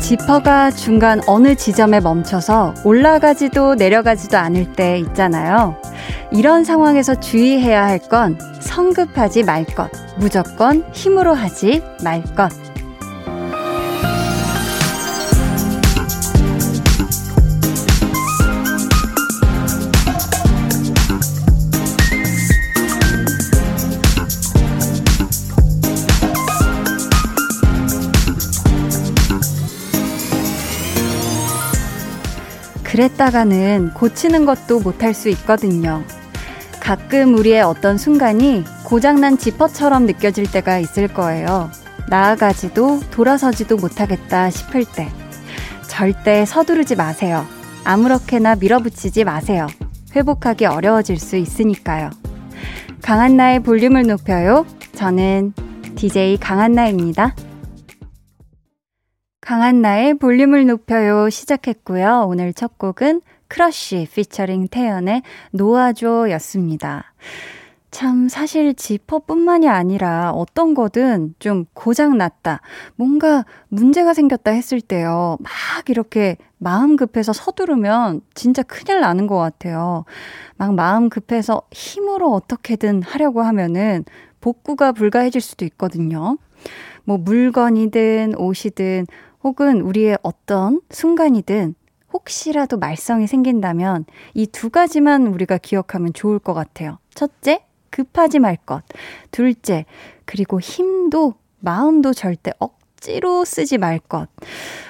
지퍼가 중간 어느 지점에 멈춰서 올라가지도 내려가지도 않을 때 있잖아요. 이런 상황에서 주의해야 할 건 성급하지 말 것, 무조건 힘으로 하지 말 것. 그랬다가는 고치는 것도 못할 수 있거든요. 가끔 우리의 어떤 순간이 고장난 지퍼처럼 느껴질 때가 있을 거예요. 나아가지도 돌아서지도 못하겠다 싶을 때. 절대 서두르지 마세요. 아무렇게나 밀어붙이지 마세요. 회복하기 어려워질 수 있으니까요. 강한나의 볼륨을 높여요. 저는 DJ 강한나입니다. 강한 나의 볼륨을 높여요 시작했고요. 오늘 첫 곡은 크러쉬 피처링 태연의 놓아줘 였습니다. 참, 사실 지퍼뿐만이 아니라 어떤 거든 좀 고장 났다, 뭔가 문제가 생겼다 했을 때요. 막 이렇게 마음 급해서 서두르면 진짜 큰일 나는 것 같아요. 막 마음 급해서 힘으로 어떻게든 하려고 하면은 복구가 불가해질 수도 있거든요. 뭐 물건이든 옷이든 혹은 우리의 어떤 순간이든 혹시라도 말썽이 생긴다면 이 두 가지만 우리가 기억하면 좋을 것 같아요. 첫째, 급하지 말 것. 둘째, 그리고 힘도, 마음도 절대 억지로 쓰지 말 것.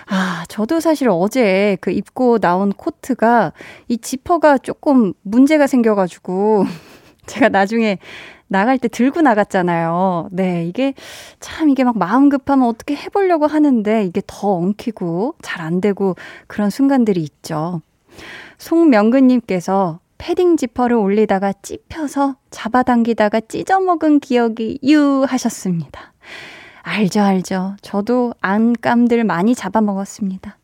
아, 저도 사실 어제 그 입고 나온 코트가 이 지퍼가 조금 문제가 생겨가지고 제가 나중에 나갈 때 들고 나갔잖아요. 네, 이게 참 이게 막 마음 급하면 어떻게 해보려고 하는데 이게 더 엉키고 잘 안 되고 그런 순간들이 있죠. 송명근님께서 패딩 지퍼를 올리다가 찝혀서 잡아당기다가 찢어먹은 기억이 유 하셨습니다. 알죠, 알죠. 저도 안감들 많이 잡아먹었습니다.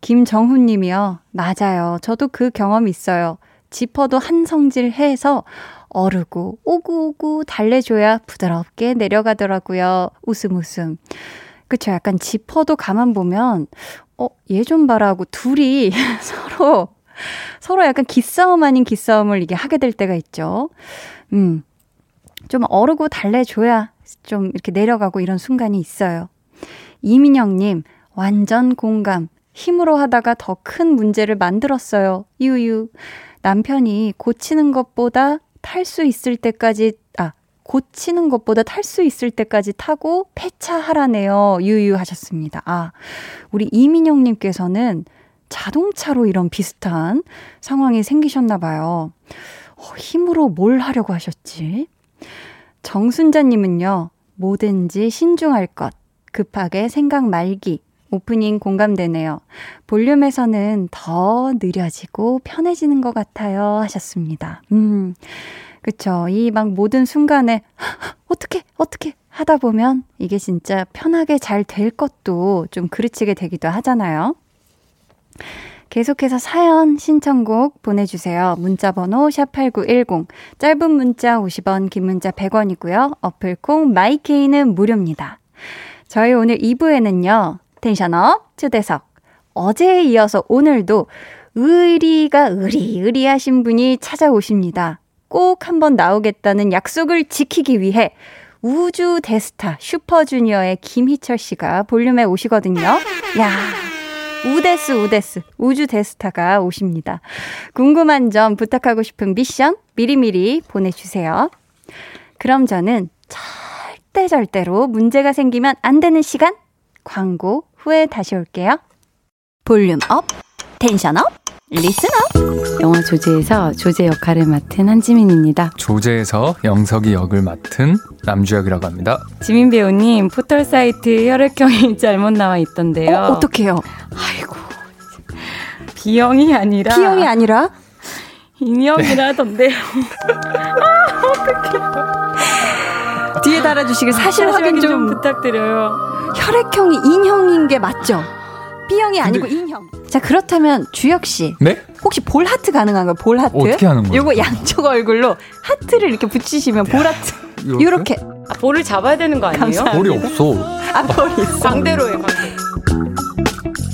김정훈 님이요. 맞아요. 저도 그 경험 있어요. 지퍼도 한 성질 해서 어르고 오구오구 달래줘야 부드럽게 내려가더라고요. 웃음 웃음. 그쵸. 약간 지퍼도 가만 보면, 어, 얘 좀 봐라 하고 둘이 서로, 서로 약간 기싸움 아닌 기싸움을 이게 하게 될 때가 있죠. 음. 좀 어르고 달래줘야 좀 이렇게 내려가고 이런 순간이 있어요. 이민영님, 완전 공감. 힘으로 하다가 더 큰 문제를 만들었어요. 유유. 남편이 고치는 것보다 탈 수 있을 때까지, 아, 고치는 것보다 탈 수 있을 때까지 타고 폐차하라네요. 유유하셨습니다. 아, 우리 이민영님께서는 자동차로 이런 비슷한 상황이 생기셨나 봐요. 어, 힘으로 뭘 하려고 하셨지? 정순자님은요, 뭐든지 신중할 것, 급하게 생각 말기, 오프닝 공감되네요. 볼륨에서는 더 느려지고 편해지는 것 같아요. 하셨습니다. 음, 그쵸. 이 막 모든 순간에, 어떻게, 어떻게 하다 보면 이게 진짜 편하게 잘 될 것도 좀 그르치게 되기도 하잖아요. 계속해서 사연 신청곡 보내주세요. 문자번호 샵8910, 짧은 문자 50원, 긴 문자 100원이고요. 어플콩 마이케이는 무료입니다. 저희 오늘 2부에는요, 텐션업 초대석. 어제에 이어서 오늘도 의리가 의리 의리하신 분이 찾아오십니다. 꼭 한번 나오겠다는 약속을 지키기 위해 우주 대스타 슈퍼주니어의 김희철 씨가 볼륨에 오시거든요. 야, 우데스 우데스 우주 대스타가 오십니다. 궁금한 점 부탁하고 싶은 미션 미리미리 보내주세요. 그럼 저는 절대 절대로 문제가 생기면 안 되는 시간 광고 후에 다시 올게요. volume up, tension up, listen up. 영화 조제에서 조제 역할을 맡은 한지민입니다. 조제에서 영석이 역을 맡은 남주혁이라고 합니다. 지민 배우님 포털 사이트 혈액형이 잘못 나와 있던데요. 어, 어떡해요? 아이고. B형이 아니라 B형이 아니라 인형이라던데요. 아, 어떡해. 뒤에 달아주시길 사실 확인 좀, 좀 부탁드려요. 혈액형이 인형인 게 맞죠? B형이 아니고 근데... 인형. 자, 그렇다면 주혁 씨. 네? 혹시 볼 하트 가능한가요? 볼 하트? 어떻게 하는 거예요? 요거 양쪽 얼굴로 하트를 이렇게 붙이시면 볼 하트. 이렇게? 요렇게. 아, 볼을 잡아야 되는 거 아니에요? 감사합니다. 볼이 없어. 아, 볼이 있어. 광대로요, 광대.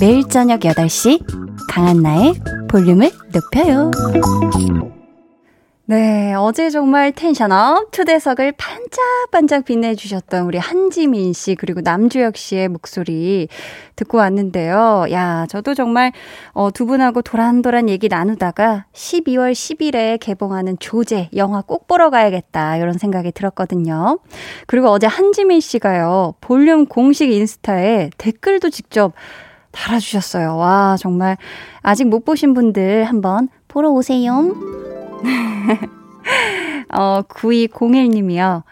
매일 저녁 8시 강한나의 볼륨을 높여요. 네, 어제 정말 텐션업 초대석을 반짝반짝 빛내주셨던 우리 한지민 씨 그리고 남주혁 씨의 목소리 듣고 왔는데요. 야, 저도 정말 어, 두 분하고 도란도란 얘기 나누다가 12월 10일에 개봉하는 조제 영화 꼭 보러 가야겠다 이런 생각이 들었거든요. 그리고 어제 한지민 씨가요 볼륨 공식 인스타에 댓글도 직접 달아주셨어요. 와, 정말 아직 못 보신 분들 한번 보러 오세요. 어, 9201님이요.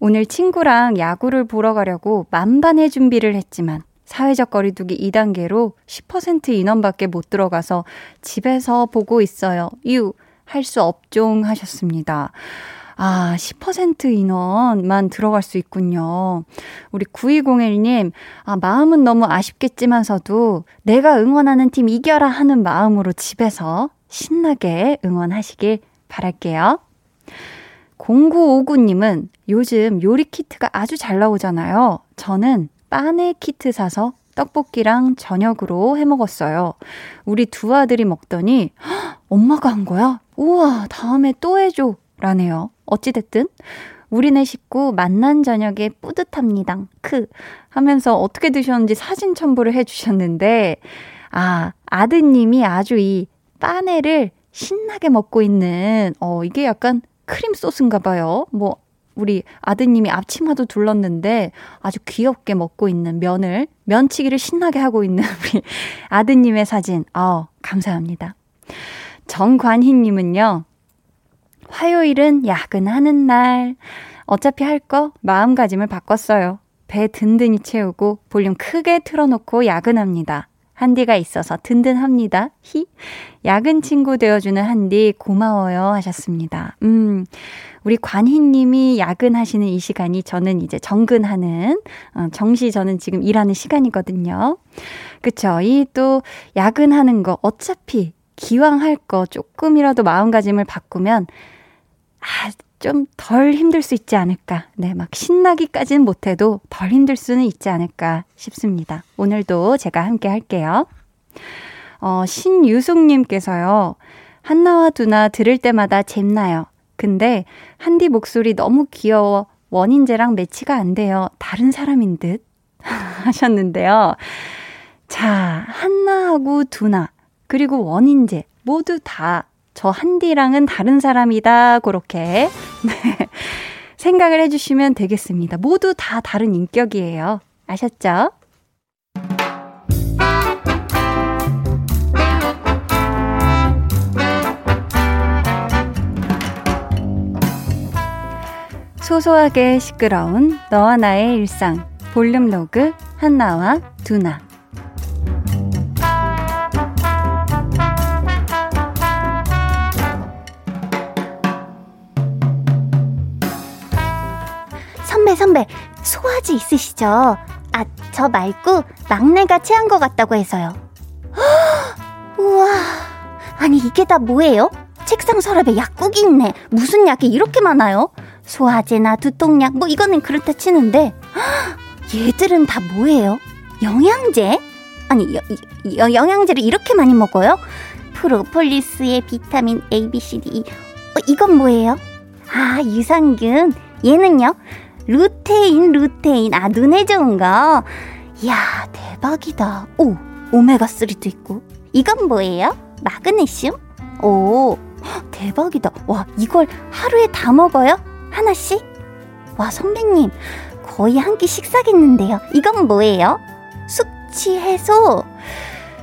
오늘 친구랑 야구를 보러 가려고 만반의 준비를 했지만 사회적 거리두기 2단계로 10% 인원밖에 못 들어가서 집에서 보고 있어요. 유, 할 수 없종 하셨습니다. 아, 10% 인원만 들어갈 수 있군요. 우리 9201님, 아, 마음은 너무 아쉽겠지만서도 내가 응원하는 팀 이겨라 하는 마음으로 집에서 신나게 응원하시길 바랄게요. 0959님은 요즘 요리 키트가 아주 잘 나오잖아요. 저는 빠네 키트 사서 떡볶이랑 저녁으로 해 먹었어요. 우리 두 아들이 먹더니 엄마가 한 거야? 우와, 다음에 또 해줘. 라네요. 어찌됐든 우리네 식구 만난 저녁에 뿌듯합니다. 크 하면서 어떻게 드셨는지 사진 첨부를 해주셨는데 아 아드님이 아주 이 빠네를 신나게 먹고 있는, 어, 이게 약간 크림 소스인가 봐요. 뭐, 우리 아드님이 앞치마도 둘렀는데 아주 귀엽게 먹고 있는 면을, 면치기를 신나게 하고 있는 우리 아드님의 사진. 어, 감사합니다. 정관희님은요, 화요일은 야근하는 날. 어차피 할 거 마음가짐을 바꿨어요. 배 든든히 채우고 볼륨 크게 틀어놓고 야근합니다. 한디가 있어서 든든합니다. 히. 야근 친구 되어주는 한디 고마워요 하셨습니다. 음, 우리 관희님이 야근하시는 이 시간이 저는 이제 정근하는, 어, 정시 저는 지금 일하는 시간이거든요. 그쵸. 이 또 야근하는 거 어차피 기왕 할 거 조금이라도 마음가짐을 바꾸면, 아, 좀 덜 힘들 수 있지 않을까. 네, 막 신나기까지는 못해도 덜 힘들 수는 있지 않을까 싶습니다. 오늘도 제가 함께 할게요. 어, 신유숙님께서요. 한나와 두나 들을 때마다 잼나요. 근데 한디 목소리 너무 귀여워. 원인제랑 매치가 안 돼요. 다른 사람인 듯. 하셨는데요. 자, 한나하고 두나, 그리고 원인제 모두 다 저 한디랑은 다른 사람이다. 그렇게. 네. 생각을 해주시면 되겠습니다. 모두 다 다른 인격이에요. 아셨죠? 소소하게 시끄러운 너와 나의 일상 볼륨 로그 한나와 두나 선배 선배 소화지 있으시죠? 아 저 말고 막내가 체한 것 같다고 해서요. 우와 아니 이게 다 뭐예요? 책상 서랍에 약국이 있네. 무슨 약이 이렇게 많아요? 소화제나 두통약 뭐 이거는 그렇다 치는데 얘들은 다 뭐예요? 영양제? 아니 여, 여, 영양제를 이렇게 많이 먹어요? 프로폴리스의 비타민 A, B, C, D, E 어, 이건 뭐예요? 아 유산균 얘는요? 루테인 루테인 아 눈에 좋은 거 이야 대박이다 오 오메가3도 있고 이건 뭐예요? 마그네슘? 오 대박이다 와 이걸 하루에 다 먹어요? 하나씩? 와, 선배님, 거의 한 끼 식사겠는데요. 이건 뭐예요? 숙취 해소.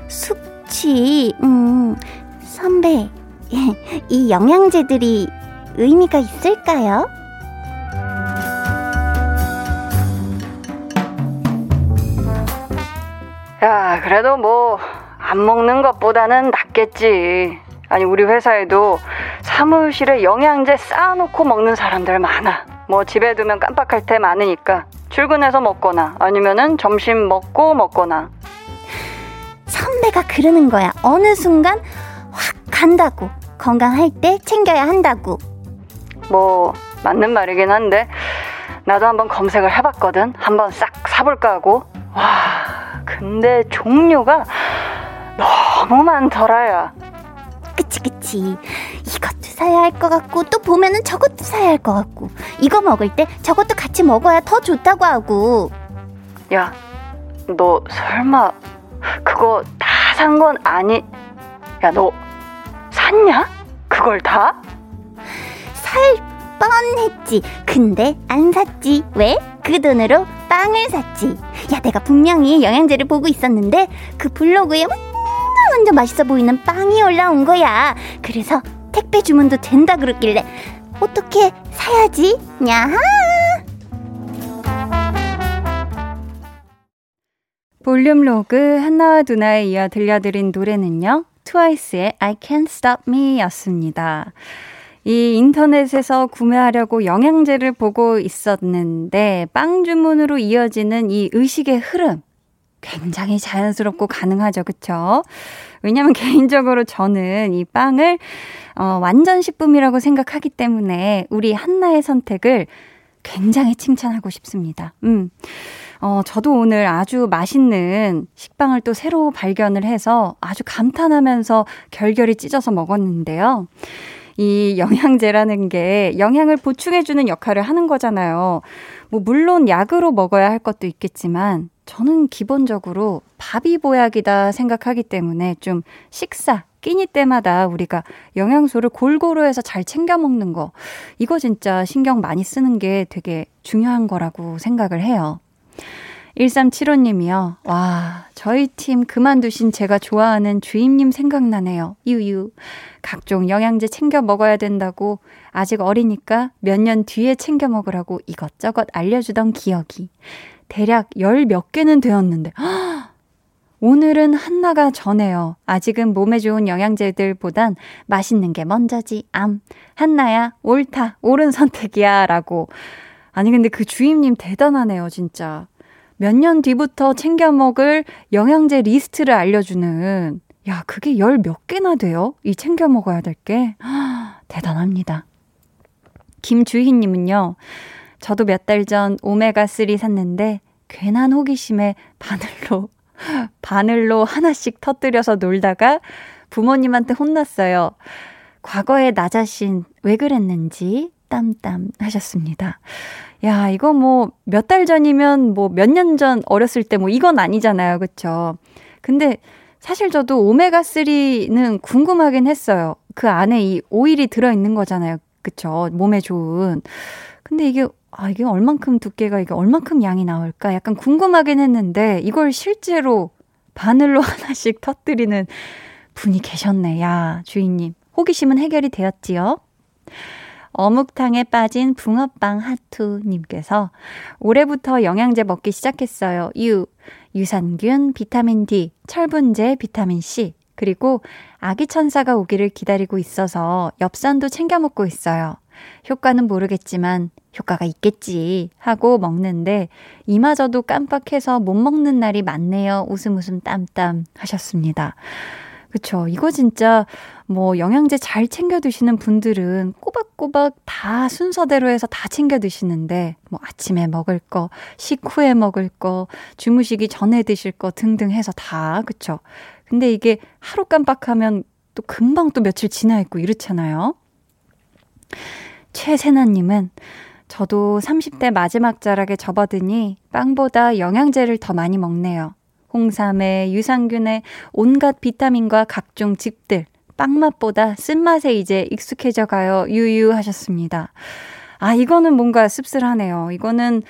숙취, 음, 선배, 이 영양제들이 의미가 있을까요? 야, 그래도 뭐, 안 먹는 것보다는 낫겠지. 아니, 우리 회사에도 사무실에 영양제 쌓아놓고 먹는 사람들 많아. 뭐 집에 두면 깜빡할 때 많으니까 출근해서 먹거나 아니면은 점심 먹고 먹거나. 선배가 그러는 거야. 어느 순간 확 간다고. 건강할 때 챙겨야 한다고. 뭐 맞는 말이긴 한데 나도 한번 검색을 해봤거든. 한번 싹 사볼까 하고. 와, 근데 종류가 너무 많더라야. 그치 그치 이것도 사야 할 것 같고 또 보면은 저것도 사야 할 것 같고 이거 먹을 때 저것도 같이 먹어야 더 좋다고 하고 야, 너 설마 그거 다 산 건 아니? 야, 너 샀냐? 그걸 다? 살 뻔했지 근데 안 샀지 왜? 그 돈으로 빵을 샀지 야 내가 분명히 영양제를 보고 있었는데 그 블로그에 완전 맛있어 보이는 빵이 올라온 거야 그래서 택배 주문도 된다 그러길래 어떻게 사야지 야하 볼륨 로그 한나와 두나에 이어 들려드린 노래는요. 트와이스의 I Can't Stop Me 였습니다. 이 인터넷에서 구매하려고 영양제를 보고 있었는데 빵 주문으로 이어지는 이 의식의 흐름 굉장히 자연스럽고 가능하죠. 그쵸? 왜냐면 개인적으로 저는 이 빵을 어, 완전 식품이라고 생각하기 때문에 우리 한나의 선택을 굉장히 칭찬하고 싶습니다. 음. 어, 저도 오늘 아주 맛있는 식빵을 또 새로 발견을 해서 아주 감탄하면서 결결이 찢어서 먹었는데요. 이 영양제라는 게 영양을 보충해주는 역할을 하는 거잖아요. 뭐, 물론 약으로 먹어야 할 것도 있겠지만, 저는 기본적으로 밥이 보약이다 생각하기 때문에 좀 식사, 끼니 때마다 우리가 영양소를 골고루 해서 잘 챙겨 먹는 거, 이거 진짜 신경 많이 쓰는 게 되게 중요한 거라고 생각을 해요. 1375님이요. 와, 저희 팀 그만두신 제가 좋아하는 주임님 생각나네요. 유유. 각종 영양제 챙겨 먹어야 된다고 아직 어리니까 몇 년 뒤에 챙겨 먹으라고 이것저것 알려주던 기억이. 대략 열 몇 개는 되었는데. 오늘은 한나가 전해요. 아직은 몸에 좋은 영양제들보단 맛있는 게 먼저지. 암. 한나야, 옳다. 옳은 선택이야. 라고. 아니, 근데 그 주임님 대단하네요, 진짜. 몇 년 뒤부터 챙겨 먹을 영양제 리스트를 알려주는, 야, 그게 열 몇 개나 돼요? 이 챙겨 먹어야 될 게. 대단합니다. 김주희님은요, 저도 몇 달 전 오메가3 샀는데, 괜한 호기심에 바늘로, 바늘로 하나씩 터뜨려서 놀다가 부모님한테 혼났어요. 과거의 나 자신 왜 그랬는지 땀땀 하셨습니다. 야, 이거 뭐 몇 달 전이면 뭐 몇 년 전 어렸을 때 뭐 이건 아니잖아요. 그쵸? 근데 사실 저도 오메가3는 궁금하긴 했어요. 그 안에 이 오일이 들어있는 거잖아요. 그쵸? 몸에 좋은. 근데 이게, 아, 이게 얼만큼 두께가 이게 얼만큼 양이 나올까? 약간 궁금하긴 했는데 이걸 실제로 바늘로 하나씩 터뜨리는 분이 계셨네. 야, 주인님. 호기심은 해결이 되었지요? 어묵탕에 빠진 붕어빵 하투님께서 올해부터 영양제 먹기 시작했어요. 유, 유산균, 비타민 D, 철분제, 비타민 C, 그리고 아기 천사가 오기를 기다리고 있어서 엽산도 챙겨 먹고 있어요. 효과는 모르겠지만 효과가 있겠지 하고 먹는데 이마저도 깜빡해서 못 먹는 날이 많네요. 웃음 웃음 땀땀 하셨습니다. 그쵸. 이거 진짜 뭐 영양제 잘 챙겨 드시는 분들은 꼬박꼬박 다 순서대로 해서 다 챙겨 드시는데 뭐 아침에 먹을 거, 식후에 먹을 거, 주무시기 전에 드실 거 등등 해서 다 그쵸. 근데 이게 하루 깜빡하면 또 금방 또 며칠 지나 있고 이렇잖아요. 최세나님은 저도 30대 마지막 자락에 접어드니 빵보다 영양제를 더 많이 먹네요. 홍삼에 유산균에 온갖 비타민과 각종 즙들, 빵맛보다 쓴맛에 이제 익숙해져 가요. 유유 하셨습니다. 아, 이거는 뭔가 씁쓸하네요. 이거는,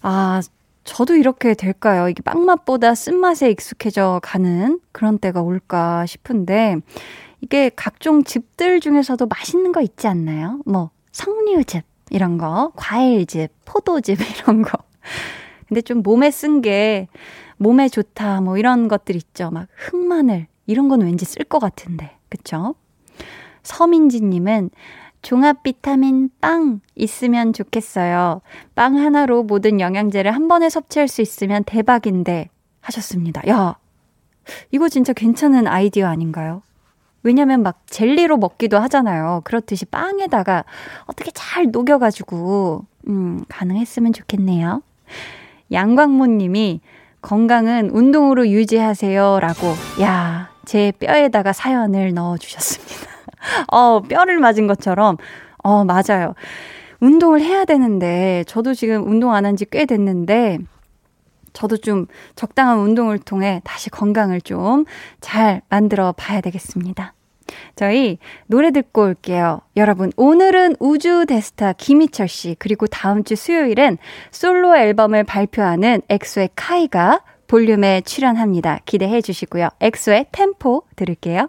아, 저도 이렇게 될까요? 이게 빵맛보다 쓴맛에 익숙해져 가는 그런 때가 올까 싶은데, 이게 각종 즙들 중에서도 맛있는 거 있지 않나요? 뭐, 석류즙, 이런 거, 과일즙, 포도즙, 이런 거. 근데 좀 몸에 쓴 게, 몸에 좋다, 뭐 이런 것들 있죠. 막 흑마늘, 이런 건 왠지 쓸 것 같은데. 그쵸? 서민지님은 종합 비타민 빵 있으면 좋겠어요. 빵 하나로 모든 영양제를 한 번에 섭취할 수 있으면 대박인데 하셨습니다. 야, 이거 진짜 괜찮은 아이디어 아닌가요? 왜냐면 막 젤리로 먹기도 하잖아요. 그렇듯이 빵에다가 어떻게 잘 녹여가지고, 음, 가능했으면 좋겠네요. 양광모 님이 건강은 운동으로 유지하세요. 라고, 야, 제 뼈에다가 사연을 넣어주셨습니다. 어, 뼈를 맞은 것처럼, 어, 맞아요. 운동을 해야 되는데, 저도 지금 운동 안 한 지 꽤 됐는데, 저도 좀 적당한 운동을 통해 다시 건강을 좀 잘 만들어 봐야 되겠습니다. 저희 노래 듣고 올게요. 여러분, 오늘은 우주 대스타 김희철 씨, 그리고 다음 주 수요일엔 솔로 앨범을 발표하는 엑소의 카이가 볼륨에 출연합니다. 기대해 주시고요. 엑소의 템포 들을게요.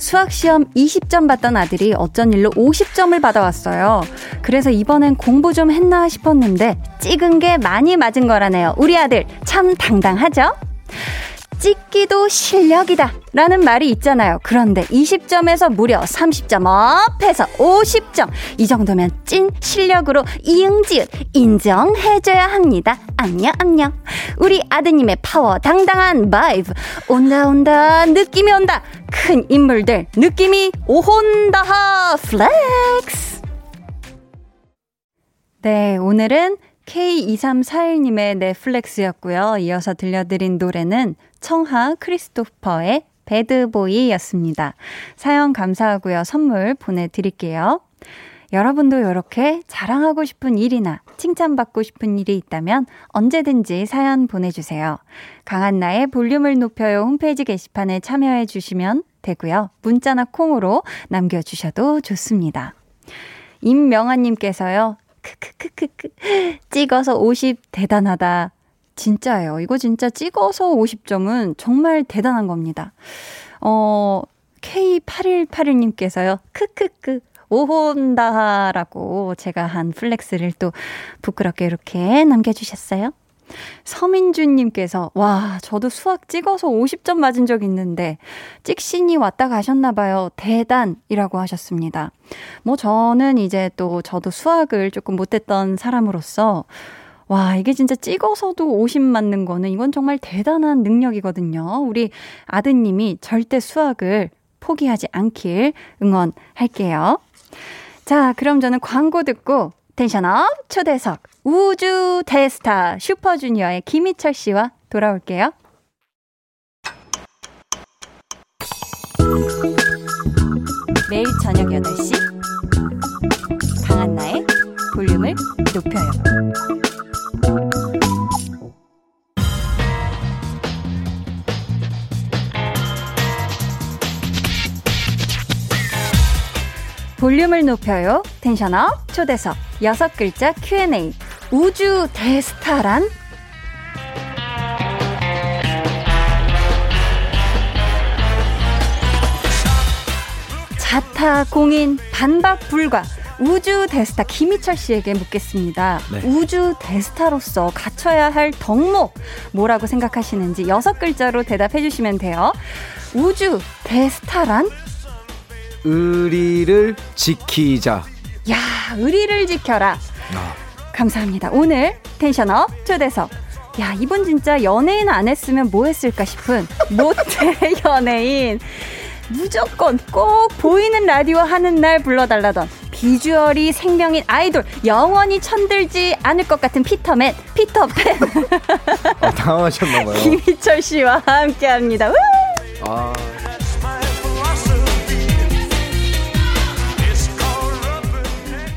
수학시험 20점 받던 아들이 어쩐 일로 50점을 받아왔어요. 그래서 이번엔 공부 좀 했나 싶었는데 찍은 게 많이 맞은 거라네요. 우리 아들 참 당당하죠? 찍기도 실력이다. 라는 말이 있잖아요. 그런데 20점에서 무려 30점 up해서 50점. 이 정도면 찐 실력으로 이응지읒 인정해줘야 합니다. 안녕, 안녕. 우리 아드님의 파워 당당한 vibe. 온다, 온다. 느낌이 온다. 큰 인물들. 느낌이 오혼다하 flex. 네, 오늘은 K2341님의 flex였고요. 이어서 들려드린 노래는 청하 크리스토퍼의 Bad Boy였습니다. 사연 감사하고요. 선물 보내드릴게요. 여러분도 이렇게 자랑하고 싶은 일이나 칭찬받고 싶은 일이 있다면 언제든지 사연 보내주세요. 강한나의 볼륨을 높여요 홈페이지 게시판에 참여해 주시면 되고요. 문자나 콩으로 남겨주셔도 좋습니다. 임명아님께서요. 크크크크크 찍어서 50 대단하다. 진짜예요. 이거 진짜 찍어서 50점은 정말 대단한 겁니다. 어, K8181님께서요. 크크크. 오혼다라고 제가 한 flex를 또 부끄럽게 이렇게 남겨주셨어요. 서민주님께서, 와, 저도 수학 찍어서 50점 맞은 적 있는데, 찍신이 왔다 가셨나봐요. 대단이라고 하셨습니다. 뭐, 저는 이제 또 저도 수학을 조금 못했던 사람으로서, 와, 이게 진짜 찍어서도 50 맞는 거는 이건 정말 대단한 능력이거든요. 우리 아드님이 절대 수학을 포기하지 않길 응원할게요. 자, 그럼 저는 광고 듣고 텐션업 초대석 우주 대스타 슈퍼주니어의 김희철 씨와 돌아올게요. 매일 저녁 8시 강한나의 볼륨을 높여요. 볼륨을 높여요. 텐션업 초대석 여섯 글자 Q&A 우주 대스타란? 자타 공인 반박 불가 우주 대스타 김희철 씨에게 묻겠습니다. 네. 우주 대스타로서 갖춰야 할 덕목 뭐라고 생각하시는지 여섯 글자로 대답해 주시면 돼요. 우주 대스타란? 의리를 지키자. 야, 의리를 지켜라. 아. 감사합니다. 오늘 텐션업 초대석. 야, 이분 진짜 연예인 안 했으면 뭐 했을까 싶은 모태 연예인. 무조건 꼭 보이는 라디오 하는 날 불러달라던 비주얼이 생명인 아이돌 영원히 천들지 않을 것 같은 피터맨 피터팬 아, 당황하셨나봐요. 김희철 씨와 함께합니다. 아.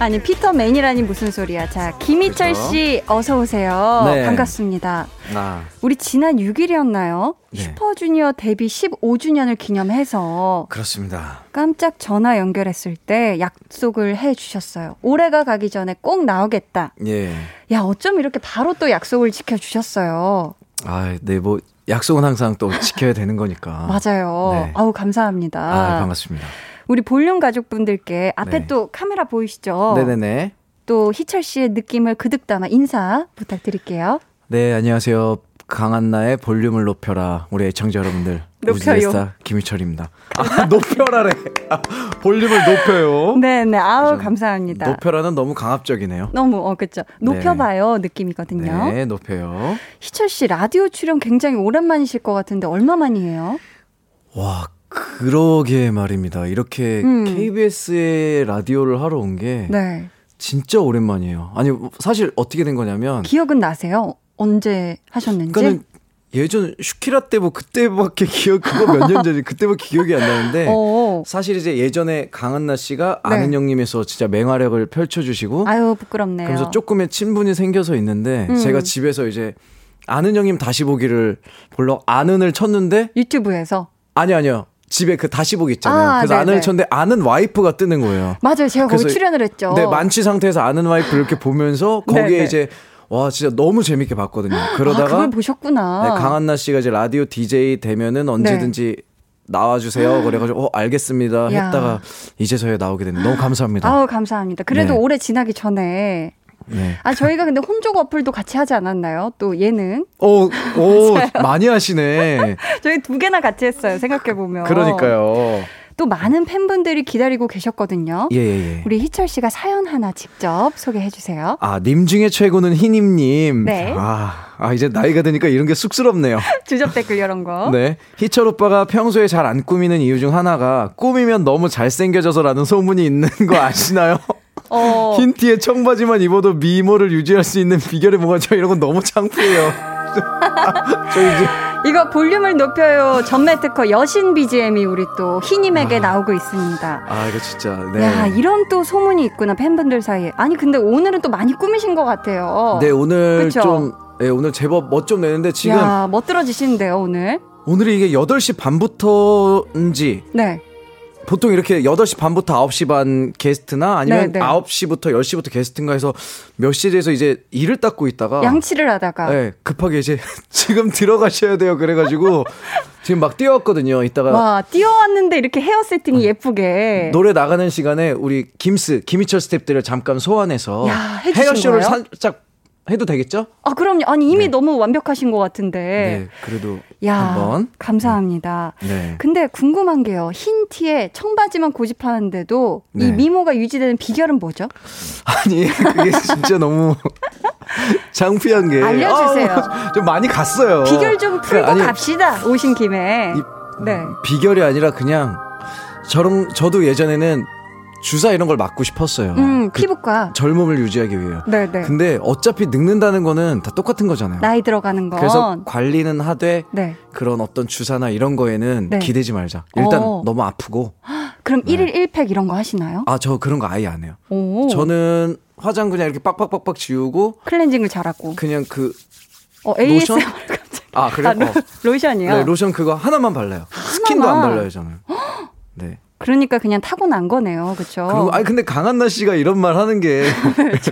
아니 피터맨이라니 무슨 소리야? 자 김희철 그렇죠. 씨 어서 오세요. 네. 반갑습니다. 아, 우리 지난 6일이었나요? 네. 슈퍼주니어 데뷔 15주년을 기념해서 그렇습니다. 깜짝 전화 연결했을 때 약속을 해 주셨어요. 올해가 가기 전에 꼭 나오겠다. 예. 야, 어쩜 이렇게 바로 또 약속을 지켜 주셨어요. 아, 네, 뭐, 약속은 항상 또 지켜야 되는 거니까. 맞아요. 네. 아우 감사합니다. 아, 반갑습니다. 우리 볼륨 가족분들께 앞에 네. 또 카메라 보이시죠? 네네네. 또 희철 씨의 느낌을 그득 담아 인사 부탁드릴게요. 네, 안녕하세요. 강한나의 볼륨을 높여라. 우리 애청자 여러분들. 높여요. 우즈베스타 김희철입니다. 아, 높여라래. 아, 볼륨을 높여요. 네, 네. 아우 그죠. 감사합니다. 높여라는 너무 강압적이네요. 너무 어 그렇죠. 높여봐요 느낌이거든요. 네, 높여요. 희철 씨 라디오 출연 굉장히 오랜만이실 것 같은데 얼마 만이에요? 와, 그러게 말입니다. 이렇게 음. KBS에 라디오를 하러 온게 네. 진짜 오랜만이에요. 아니, 사실 어떻게 된 거냐면 기억은 나세요? 언제 하셨는지? 그러니까는 예전 슈키라 때 뭐 그때밖에 기억 그거 몇 년 전이 그때밖에 기억이 안 나는데 어. 사실 이제 예전에 강한나 씨가 네. 아는 형님에서 진짜 맹활약을 펼쳐주시고 아유 부끄럽네요. 그래서 조금의 친분이 생겨서 있는데 음. 제가 집에서 이제 아는 형님 다시 보기를 보러 아는을 쳤는데 유튜브에서 아니 아니요 집에 그 다시 보기 있잖아요. 아, 그래서 네네. 아는을 쳤는데 아는 와이프가 뜨는 거예요. 맞아요. 제가 거기 출연을 했죠. 네 만취 상태에서 아는 와이프 이렇게 보면서 거기에 네네. 이제 와 진짜 너무 재밌게 봤거든요. 그러다가 아, 그걸 보셨구나. 네, 강한나 씨가 이제 라디오 DJ 되면은 언제든지 나와주세요. 그래가지고 어 알겠습니다. 야. 했다가 이제서야 나오게 됐는데 너무 감사합니다. 아우 감사합니다. 그래도 네. 올해 지나기 전에 네. 아 저희가 근데 혼족 어플도 같이 하지 않았나요? 또 예능 오, 오 많이 하시네. 저희 두 개나 같이 했어요. 생각해 보면 그러니까요. 또 많은 팬분들이 기다리고 계셨거든요. 예예예. 우리 희철 씨가 사연 하나 직접 소개해 주세요. 아, 님 중에 최고는 희님님. 네. 아, 아, 이제 나이가 드니까 이런 게 쑥스럽네요. 주접 댓글 이런 거. 네. 희철 오빠가 평소에 잘 안 꾸미는 이유 중 하나가 꾸미면 너무 잘생겨져서라는 소문이 있는 거 아시나요? 어, 흰 티에 청바지만 입어도 미모를 유지할 수 있는 비결이 뭐가 죠 이런 건 너무 창피해요. 저 이제 이거 볼륨을 높여요. 전매 특허 여신 BGM이 우리 또 희님에게 나오고 있습니다. 아 이거 진짜 네. 야, 이런 또 소문이 있구나, 팬분들 사이에. 아니, 근데 오늘은 또 많이 꾸미신 것 같아요. 네 오늘 그쵸? 좀 네, 오늘 제법 멋 좀 내는데 지금 야, 멋들어지시는데요, 오늘. 오늘이 이게 8시 반부터인지 네. 보통 이렇게 8시 반부터 9시 반 게스트나 아니면 네, 네. 9시부터 10시부터 게스트인가 해서 몇 시에 대해서 이제 일을 닦고 있다가 양치를 하다가. 네, 급하게 이제 지금 들어가셔야 돼요. 그래 가지고 지금 막 뛰어왔거든요. 이따가 와, 뛰어왔는데 이렇게 헤어 세팅이 예쁘게. 노래 나가는 시간에 우리 김스 김희철 스탭들을 잠깐 소환해서 야, 헤어쇼를? 살짝 해도 되겠죠? 아, 그럼요. 아니, 이미 네. 너무 완벽하신 것 같은데. 네, 그래도 야, 한번 감사합니다. 네. 근데 궁금한 게요. 흰 티에 청바지만 고집하는데도 이 네. 미모가 유지되는 비결은 뭐죠? 아니 그게 진짜 너무 창피한 게 알려주세요. 아, 좀 많이 갔어요. 비결 좀 풀고 아니, 갑시다. 오신 김에. 이- 네. 비결이 아니라 그냥 저런 저도 예전에는 주사 이런 걸 맞고 싶었어요. 음, 그 피부과. 젊음을 유지하기 위해요. 네, 네. 근데 어차피 늙는다는 거는 다 똑같은 거잖아요. 나이 들어가는 건. 그래서 관리는 하되 네. 그런 어떤 주사나 이런 거에는 네. 기대지 말자. 일단 어. 너무 아프고 그럼 일 1일 1팩 이런 거 하시나요? 아 저 그런 거 아예 안 해요. 오. 저는 화장 그냥 이렇게 빡빡빡빡 지우고 클렌징을 잘하고. 그냥 그 어, 로션? ASMR 갑자기. 아, 그래요? 아, 로, 어. 로션이요? 네, 로션 그거 하나만 발라요. 스킨도 안 발라요, 저는. 네. 그러니까 그냥 타고난 거네요. 그쵸? 그리고 아니 근데 강한나 씨가 이런 말 하는 게 저,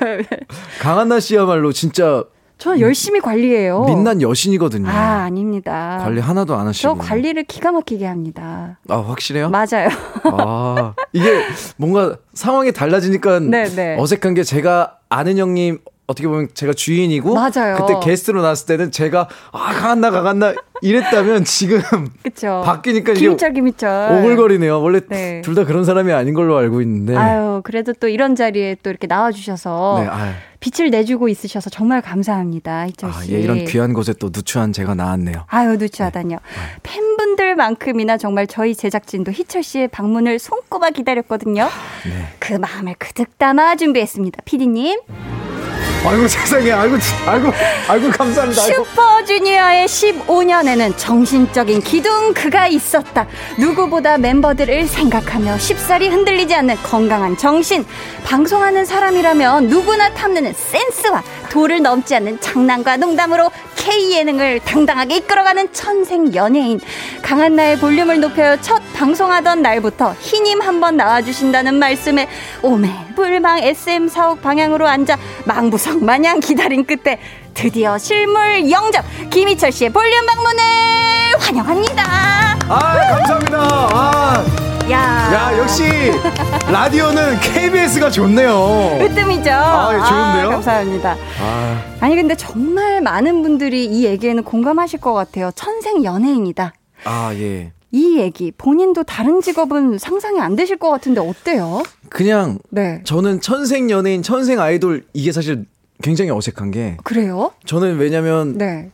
강한나 씨야말로 진짜 저는 열심히 관리해요. 민난 여신이거든요. 아, 아닙니다. 관리 하나도 안 하시고. 저 관리를 기가 막히게 합니다. 아, 확실해요? 맞아요. 아, 이게 뭔가 상황이 달라지니까 네, 네. 어색한 게 제가 아는 형님 어떻게 보면 제가 주인이고 맞아요. 그때 게스트로 나왔을 때는 제가 아 강한나 강한나 이랬다면 지금 그쵸. 바뀌니까 김희철 김희철. 오글거리네요. 원래 네. 둘다 그런 사람이 아닌 걸로 알고 있는데. 아유 그래도 또 이런 자리에 또 이렇게 나와주셔서 네. 빛을 내주고 있으셔서 정말 감사합니다 희철 아, 씨. 예, 이런 귀한 곳에 또 누추한 제가 나왔네요. 아유 누추하다뇨. 팬분들만큼이나 정말 저희 제작진도 희철 씨의 방문을 손꼽아 기다렸거든요. 네. 그 마음을 그득 담아 준비했습니다. 피디님. 아이고 세상에, 아이고, 아이고, 아이고 감사합니다. 아이고. 슈퍼주니어의 15년에는 정신적인 기둥 그가 있었다. 누구보다 멤버들을 생각하며 쉽사리 흔들리지 않는 건강한 정신. 방송하는 사람이라면 누구나 탐내는 센스와 도를 넘지 않는 장난과 농담으로 K 예능을 당당하게 이끌어가는 천생 연예인. 강한 나의 볼륨을 높여요. 첫 방송하던 날부터 희님 한번 나와주신다는 말씀에 오매불망 SM 사옥 방향으로 앉아 망부석 마냥 기다린 끝에 드디어 실물 영접 김희철 씨의 볼륨 방문을 환영합니다. 아, 감사합니다. 아, 야, 야, 역시 라디오는 KBS가 좋네요. 으뜸이죠. 아, 예, 좋은데요? 감사합니다. 아, 아니 근데 정말 많은 분들이 이 얘기에는 공감하실 것 같아요. 천생 연예인이다. 아, 예. 이 얘기 본인도 다른 직업은 상상이 안 되실 것 같은데 어때요? 그냥 네. 저는 천생 연예인, 천생 아이돌 이게 사실 굉장히 어색한 게 그래요? 저는 왜냐면 네.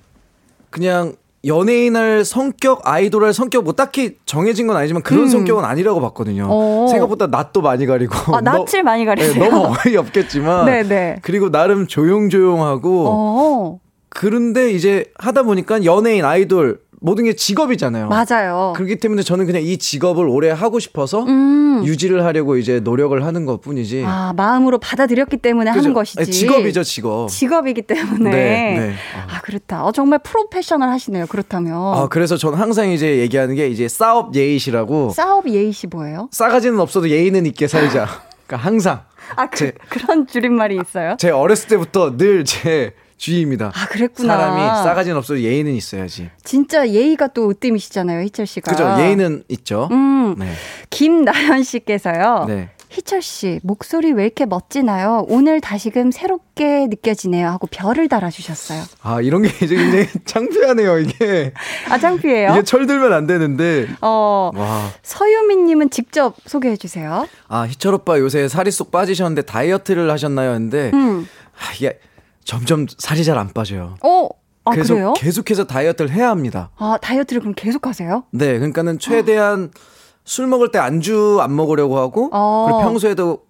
그냥 연예인 할 성격, 아이돌 할 성격 뭐 딱히 정해진 건 아니지만 그런 음. 성격은 아니라고 봤거든요. 어. 생각보다 낯도 많이 가리고 아, 낯을 많이 가리세요? 네, 너무 어이없겠지만 네네. 그리고 나름 조용조용하고 어, 그런데 이제 하다 보니까 연예인, 아이돌 모든 게 직업이잖아요. 맞아요. 그렇기 때문에 저는 그냥 이 직업을 오래 하고 싶어서 음. 유지를 하려고 이제 노력을 하는 것 뿐이지. 아, 마음으로 받아들였기 때문에 하는 그죠? 것이지. 아니, 직업이죠, 직업. 직업이기 때문에. 네, 네. 아, 그렇다. 어, 정말 프로페셔널 하시네요. 그렇다면. 아, 그래서 저는 항상 이제 얘기하는 게 이제 싸업 예의시라고 사업 예의시 뭐예요? 싸가지는 없어도 예의는 있게 살자. 그러니까 항상 아, 그, 제- 그런 줄임말이 있어요? 제 어렸을 때부터 늘 제 주의입니다. 아, 그랬구나. 사람이 싸가지는 없어도 예의는 있어야지. 진짜 예의가 또 으뜸이시잖아요, 희철 씨가. 그죠? 예의는 있죠. 음, 네. 김나연 씨께서요. 네. 희철 씨, 목소리 왜 이렇게 멋지나요? 오늘 다시금 새롭게 느껴지네요. 하고 별을 달아주셨어요. 아, 이런 게 이제 굉장히 창피하네요, 이게. 아, 창피해요? 이게 철들면 안 되는데. 어, 와. 서유민님은 직접 소개해 주세요. 아, 희철 오빠 요새 살이 쏙 빠지셨는데 다이어트를 하셨나요? 했는데, 음. 아, 이게 점점 살이 잘 안 빠져요. 어, 아, 그래서 그래요? 계속해서 다이어트를 해야 합니다. 아, 다이어트를 그럼 계속 하세요? 네, 그러니까는 최대한 술 먹을 때 안주 안 먹으려고 하고, 어. 그리고 평소에도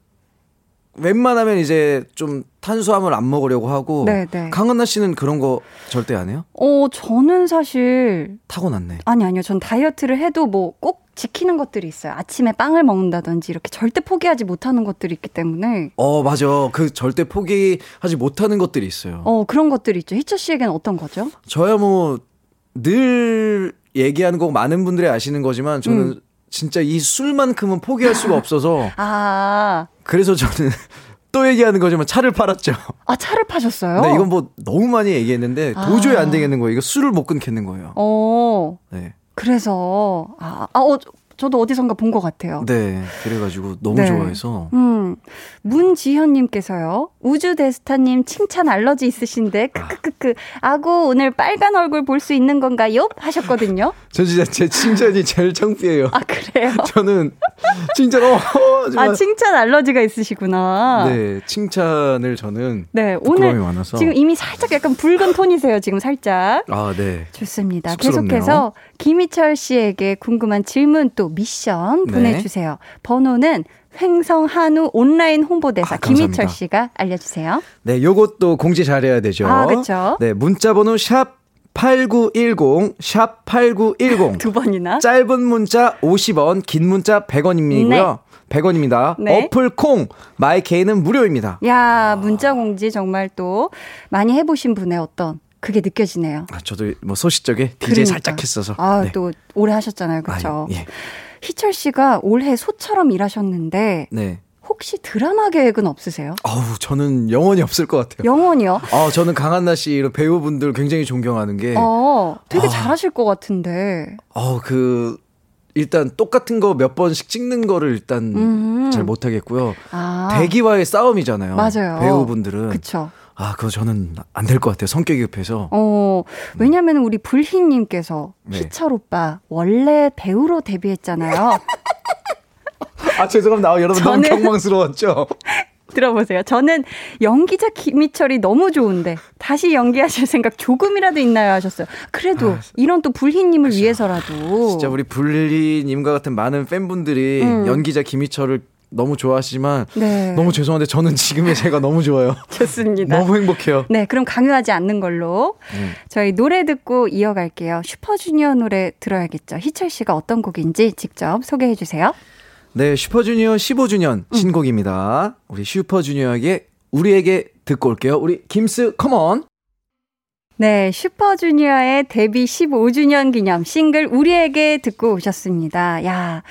웬만하면 이제 좀 탄수화물 안 먹으려고 하고, 네, 네. 강은나 씨는 그런 거 절대 안 해요? 어, 저는 사실, 타고났네. 아니, 아니요. 전 다이어트를 해도 뭐 꼭 지키는 것들이 있어요. 아침에 빵을 먹는다든지 이렇게 절대 포기하지 못하는 것들이 있기 때문에. 어, 맞아. 그 절대 포기하지 못하는 것들이 있어요. 어, 그런 것들이 있죠. 희철 씨에겐 어떤 거죠? 저야 뭐 늘 얘기하는 거 많은 분들이 아시는 거지만 저는 음. 진짜 이 술만큼은 포기할 수가 없어서 아, 그래서 저는 또 얘기하는 거지만 차를 팔았죠. 아, 차를 파셨어요? 네, 이건 뭐 너무 많이 얘기했는데 아. 도저히 안 되겠는 거예요. 이거 술을 못 끊겠는 거예요. 어, 네. 그래서, 아, 아 어, 저도 어디선가 본 것 같아요. 네. 그래가지고 너무 네. 좋아해서. 음, 문지현님께서요. 우주대스타님 칭찬 알러지 있으신데, 크크크크. 아고, 오늘 빨간 얼굴 볼 수 있는 건가요? 하셨거든요. 저 진짜 제 칭찬이 제일 창피해요. 아, 그래요? 저는 칭찬, 어. 아, 칭찬 알러지가 있으시구나. 네. 칭찬을 저는. 네, 오늘 많아서. 지금 이미 살짝 약간 붉은 톤이세요, 지금 살짝. 아, 네. 좋습니다. 쑥스럽네요. 계속해서 김희철 씨에게 궁금한 질문 또 미션 네. 보내주세요. 번호는 횡성 한우 온라인 홍보대사 아. 김희철 씨가 알려주세요. 네, 요것도 공지 잘해야 되죠. 아, 그쵸. 네, 문자 번호 샵 8910, 샵 8910. 두 번이나. 짧은 문자 50원, 긴 문자 100원이고요. 100원입니다. 네. 어플 콩, 마이케이는 무료입니다. 야 문자 공지 정말 또 많이 해 보신 분의 어떤 그게 느껴지네요. 아, 저도 뭐 소시적에 DJ 그러니까. 살짝 했어서. 아, 네. 또 오래 하셨잖아요. 그렇죠? 아유, 예. 희철 씨가 올해 소처럼 일하셨는데 네. 혹시 드라마 계획은 없으세요? 어우, 저는 영원히 없을 것 같아요. 영원히요? 아, 저는 강한나 씨 이런 배우분들 굉장히 존경하는 게, 어, 되게 아. 잘하실 것 같은데. 어, 그, 일단 똑같은 거 몇 번씩 찍는 거를 일단 음. 잘 못하겠고요. 아. 대기와의 싸움이잖아요. 맞아요. 배우분들은. 그쵸. 아, 그거 저는 안 될 것 같아요. 성격이 급해서. 어, 왜냐면 우리 불희님께서 네. 희철 오빠 원래 배우로 데뷔했잖아요. 아, 죄송합니다. 아, 여러분 너무 저는- 경망스러웠죠? 들어보세요. 저는 연기자 김희철이 너무 좋은데 다시 연기하실 생각 조금이라도 있나요 하셨어요. 그래도 아, 이런 또 불희님을 위해서라도 진짜 우리 불리님과 같은 많은 팬분들이 음. 연기자 김희철을 너무 좋아하시지만 네 너무 죄송한데 저는 지금의 제가 너무 좋아요. 좋습니다. 너무 행복해요. 네, 그럼 강요하지 않는 걸로 음. 저희 노래 듣고 이어갈게요. 슈퍼주니어 노래 들어야겠죠. 희철 씨가 어떤 곡인지 직접 소개해 주세요. 네, 슈퍼주니어 15주년 신곡입니다. 우리 슈퍼주니어에게 우리에게 듣고 올게요. 우리 김스 come on. 네, 슈퍼주니어의 데뷔 15주년 기념 싱글 우리에게 듣고 오셨습니다. 야,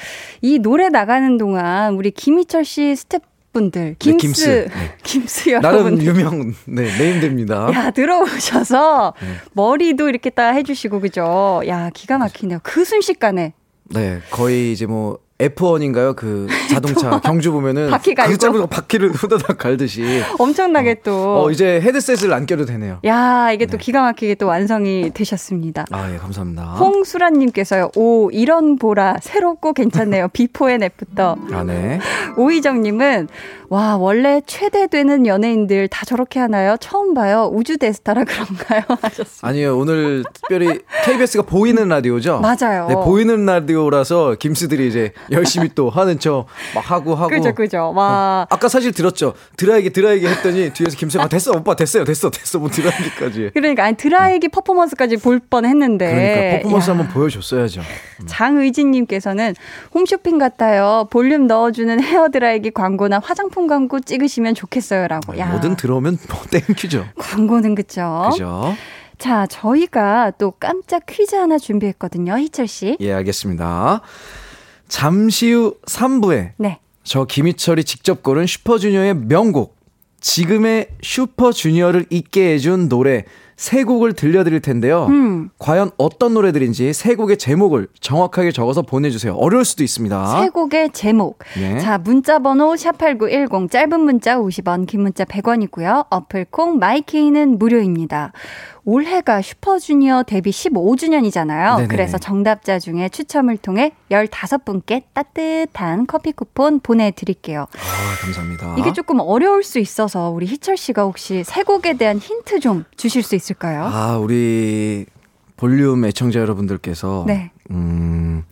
이 노래 나가는 동안 우리 김희철 씨 스태프분들, 김스, 네, 김스. 네. 김스 나름 여러분들. 유명 네, named입니다. 야, 들어오셔서 네. 머리도 이렇게 딱 해주시고, 그죠? 야, 기가 막히네요. 그 순식간에. 네, 거의 이제 뭐 F1인가요? 그 자동차 경주 보면은 바퀴 갈고. 그 바퀴를 후다닥 갈듯이 엄청나게 또. 어 이제 헤드셋을 안 껴도 되네요. 야, 이게 또 네. 기가 막히게 또 완성이 되셨습니다. 아, 예, 감사합니다. 홍수라님께서요, 오, 이런 보라, 새롭고 괜찮네요. before and after. 아, 네. 오희정님은, 와, 원래 최대 되는 연예인들 다 저렇게 하나요? 처음 봐요. 우주 대스타라 그런가요? 하셨습니다. 아니요, 오늘 특별히 KBS가 보이는 라디오죠? 맞아요. 네, 보이는 라디오라서 김스들이 이제 열심히 또 하는 척 막 하고 하고. 그죠, 그죠. 와. 아까 사실 들었죠? 드라이기, 드라이기 했더니 뒤에서 김스가 아, 됐어, 오빠 됐어요, 됐어, 됐어, 뭐 드라이기까지. 그러니까, 아니, 드라이기 퍼포먼스까지 볼 뻔 했는데. 그러니까 퍼포먼스 야. 한번 보여줬어야죠. 장의진님께서는 홈쇼핑 같아요. 볼륨 넣어주는 헤어 드라이기 광고나 화장품 광고 찍으시면 좋겠어요라고. 야, 뭐든 들어오면 뭐 thank you죠. 광고는 그죠. 그죠? 자, 저희가 또 깜짝 퀴즈 하나 준비했거든요. 희철 씨. 예, 알겠습니다. 잠시 후 3부에 네. 저 김희철이 직접 고른 슈퍼주니어의 명곡 지금의 슈퍼주니어를 있게 해준 노래 세 곡을 들려드릴 텐데요. 음. 과연 어떤 노래들인지 세 곡의 제목을 정확하게 적어서 보내주세요. 어려울 수도 있습니다. 세 곡의 제목. 네. 자, 문자 번호 샵8910 짧은 문자 50원, 긴 문자 100원이고요. 어플 콩 마이케이는 무료입니다. 올해가 슈퍼주니어 데뷔 15주년이잖아요. 네네네. 그래서 정답자 중에 추첨을 통해 15분께 따뜻한 커피 쿠폰 보내드릴게요. 아, 감사합니다. 이게 조금 어려울 수 있어서 우리 희철 씨가 혹시 세 곡에 대한 힌트 좀 주실 수 있을까요? 아, 우리 볼륨 애청자 여러분들께서 네. 음,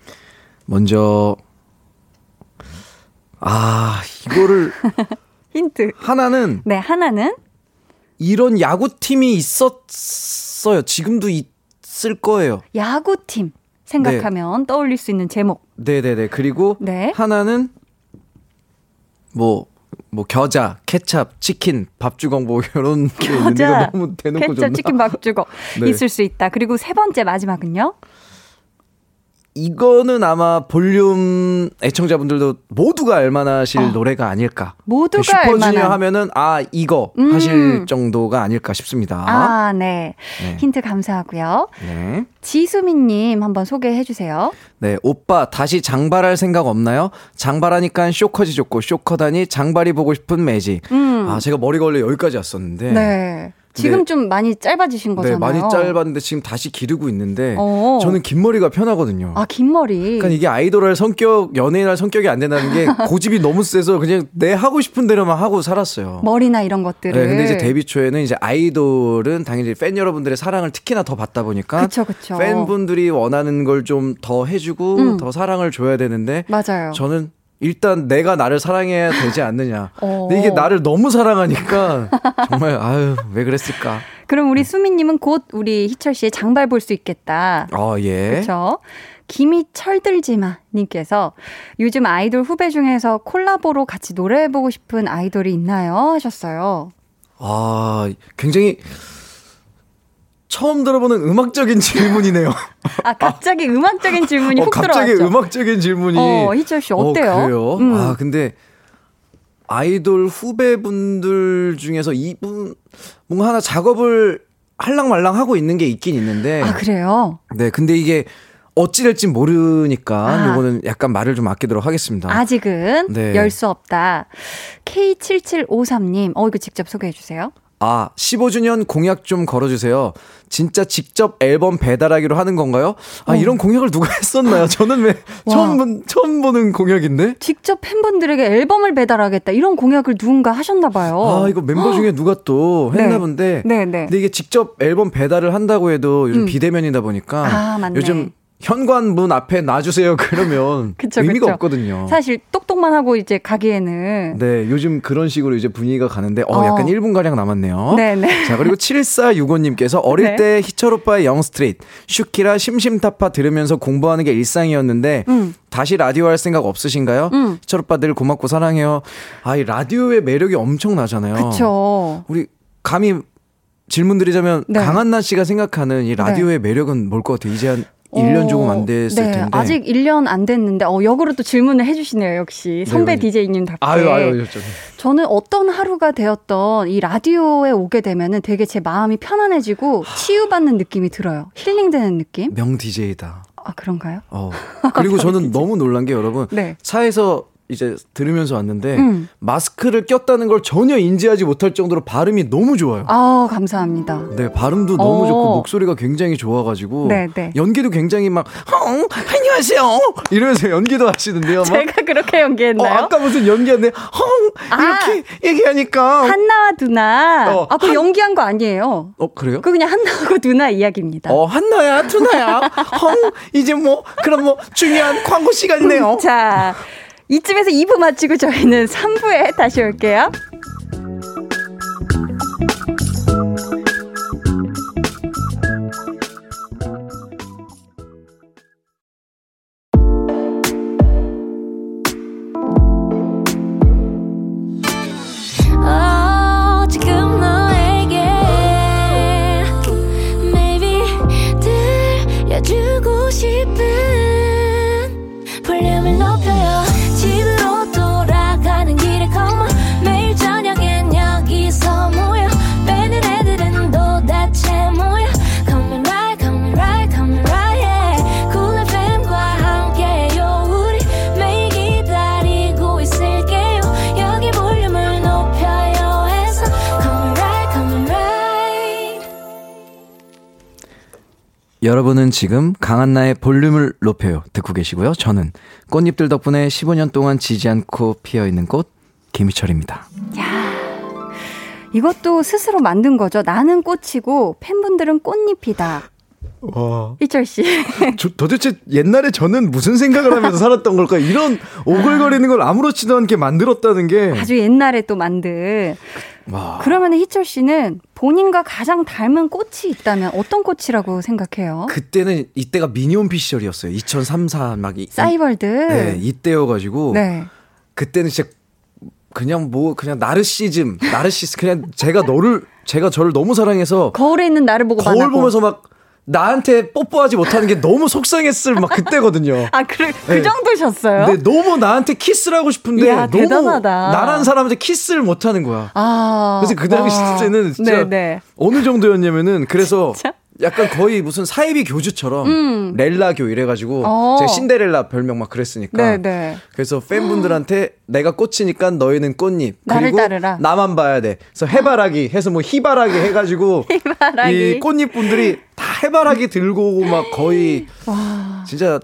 먼저 아, 이거를 힌트. 하나는 네, 하나는 이런 야구팀이 있었어요. 지금도 있을 거예요. 야구팀 생각하면 떠올릴 수 있는 제목. 네네네. 그리고 네. 하나는 뭐, 뭐, 겨자, 케찹, 치킨, 밥주걱 뭐, 이런 게 있는데, 너무 대놓고 케첩 줬나? 치킨 밥주걱 네. 있을 수 있다. 그리고 세 번째 마지막은요. 이거는 아마 볼륨 애청자분들도 모두가 알만하실 어. 노래가 아닐까. 모두가 슈퍼주니어 알만한. 하면은, 아, 이거 음. 하실 정도가 아닐까 싶습니다. 아, 네. 네. 힌트 감사하고요. 네. 지수민님 한번 소개해 주세요. 네, 오빠 다시 장발할 생각 없나요? 장발하니까 쇼커지 좋고 쇼커다니 장발이 보고 싶은 매지. 음. 아, 제가 머리가 원래 여기까지 왔었는데. 네. 지금 네. 좀 많이 짧아지신 네, 거잖아요. 많이 짧았는데 지금 다시 기르고 있는데 어. 저는 긴 머리가 편하거든요. 아, 긴 머리. 그러니까 이게 아이돌 할 성격, 연예인 할 성격이 안 된다는 게 고집이 너무 세서 그냥 내 하고 싶은 대로만 하고 살았어요. 머리나 이런 것들을. 네, 근데 이제 데뷔 초에는 이제 아이돌은 당연히 팬 여러분들의 사랑을 특히나 더 받다 보니까 그쵸, 그쵸. 팬분들이 원하는 걸 좀 더 해주고 음. 더 사랑을 줘야 되는데 맞아요. 저는 일단 내가 나를 사랑해야 되지 않느냐. 어. 근데 이게 나를 너무 사랑하니까 정말 아유 왜 그랬을까. 그럼 우리 수민님은 곧 우리 희철 씨의 장발 볼 수 있겠다. 아 예. 그렇죠. 김이 철들지마 님께서 요즘 아이돌 후배 중에서 콜라보로 같이 노래해보고 싶은 아이돌이 있나요? 하셨어요. 아 굉장히 처음 들어보는 음악적인 질문이네요. 아 갑자기 음악적인 질문이 어, 훅 갑자기 들어왔죠. 음악적인 질문이. 어, 희철 씨 어때요? 어, 그래요? 음. 아 근데 아이돌 후배분들 중에서 이분 뭔가 하나 작업을 할랑말랑 하고 있는 게 있긴 있는데. 아 그래요? 네, 근데 이게 어찌 될지 모르니까 아. 요거는 약간 말을 좀 아끼도록 하겠습니다. 아직은 네. 열수 없다. K7753님, 어 이거 직접 소개해 주세요. 아, 15주년 공약 좀 걸어주세요. 진짜 직접 앨범 배달하기로 하는 건가요? 아, 어. 이런 공약을 누가 했었나요? 저는 왜 처음, 본, 처음 보는 공약인데? 직접 팬분들에게 앨범을 배달하겠다 이런 공약을 누군가 하셨나 봐요. 아, 이거 멤버 중에 누가 또 했나 네. 본데. 네, 네. 근데 이게 직접 앨범 배달을 한다고 해도 요즘 음. 비대면이다 보니까 아, 맞네. 요즘 현관문 앞에 놔주세요 그러면 그쵸, 의미가 그쵸. 없거든요. 사실 똑똑만 하고 이제 가기에는 네, 요즘 그런 식으로 이제 분위기가 가는데, 어, 약간 어. 1분 가량 남았네요. 네네. 자, 그리고 7465님께서 어릴 네. 때 희철 오빠의 영스트릿, 슈키라 심심타파 들으면서 공부하는 게 일상이었는데, 음. 다시 라디오 할 생각 없으신가요? 음. 희철 오빠 늘 고맙고 사랑해요. 아, 이 라디오의 매력이 엄청나잖아요. 그쵸. 우리 감히 질문 드리자면 네. 강한나 씨가 생각하는 이 라디오의 매력은 뭘 것 같아요? 이제 한 1년 조금 안 됐을 네, 텐데. 아직 1년 안 됐는데, 어, 역으로 또 질문을 해주시네요, 역시. 선배 네. DJ님답게. 아유, 아유, 저, 저. 저는 어떤 하루가 되었던 이 라디오에 오게 되면은 되게 제 마음이 편안해지고 치유받는 느낌이 들어요. 힐링되는 느낌? 명 DJ다. 아, 그런가요? 어. 그리고 저는 너무 놀란 게 여러분 네. 차에서 이제 들으면서 왔는데 음. 마스크를 꼈다는 걸 전혀 인지하지 못할 정도로 발음이 너무 좋아요. 아, 감사합니다. 네, 발음도 너무 어. 좋고 목소리가 굉장히 좋아가지고 네, 네. 연기도 굉장히 막 헝, 안녕하세요 이러면서 연기도 하시는데요. 막, 제가 그렇게 어, 연기했나요? 아까 무슨 연기였네. 헝 이렇게 얘기하니까 한나와 두나. 어, 아, 그 한- 연기한 거 아니에요. 어 그래요? 그 그냥 한나하고 두나 이야기입니다. 어 한나야 투나야 헝 이제 뭐 그럼 뭐 중요한 광고 시간이네요. 자, 이쯤에서 2부 마치고 저희는 3부에 다시 올게요. 지금 강한나의 볼륨을 높여요 듣고 계시고요. 저는 꽃잎들 덕분에 15년 동안 지지 않고 피어 있는 꽃 김희철입니다. 이것도 스스로 만든 거죠. 나는 꽃이고 팬분들은 꽃잎이다. 와. 이철 씨. 저, 도대체 옛날에 저는 무슨 생각을 하면서 살았던 걸까? 이런 오글거리는 걸 아무렇지도 않게 만들었다는 게. 아주 옛날에 또 만든. 와. 그러면 희철 씨는 본인과 가장 닮은 꽃이 있다면 어떤 꽃이라고 생각해요? 그때는 이때가 미니홈피 시절이었어요. 2003, 4, 막. 이, 사이월드. 네, 이때여가지고. 네. 그때는 진짜 그냥 뭐, 그냥 나르시즘, 나르시스, 그냥 제가 너를, 제가 저를 너무 사랑해서 거울에 있는 나를 보고 거울. 보면서 막 나한테 뽀뽀하지 못하는 게 너무 속상했을 막 그때거든요. 아, 그, 그 네. 정도셨어요? 근데 너무 나한테 키스를 하고 싶은데 이야, 너무 대단하다. 나란 사람한테 키스를 못 하는 거야. 아. 그래서 그 당시에는 진짜 네네. 어느 정도였냐면은 그래서 진짜? 약간 거의 무슨 사이비 교주처럼 음. 렐라교 이래가지고 어. 제가 신데렐라 별명 막 그랬으니까 네네. 그래서 팬분들한테 내가 꽃이니까 너희는 꽃잎 나를 그리고 따르라. 나만 봐야 돼. 그래서 해바라기 해서 뭐 희바라기 해가지고 희바라기. 이 꽃잎 분들이 다 해바라기 들고 오고 막 거의 진짜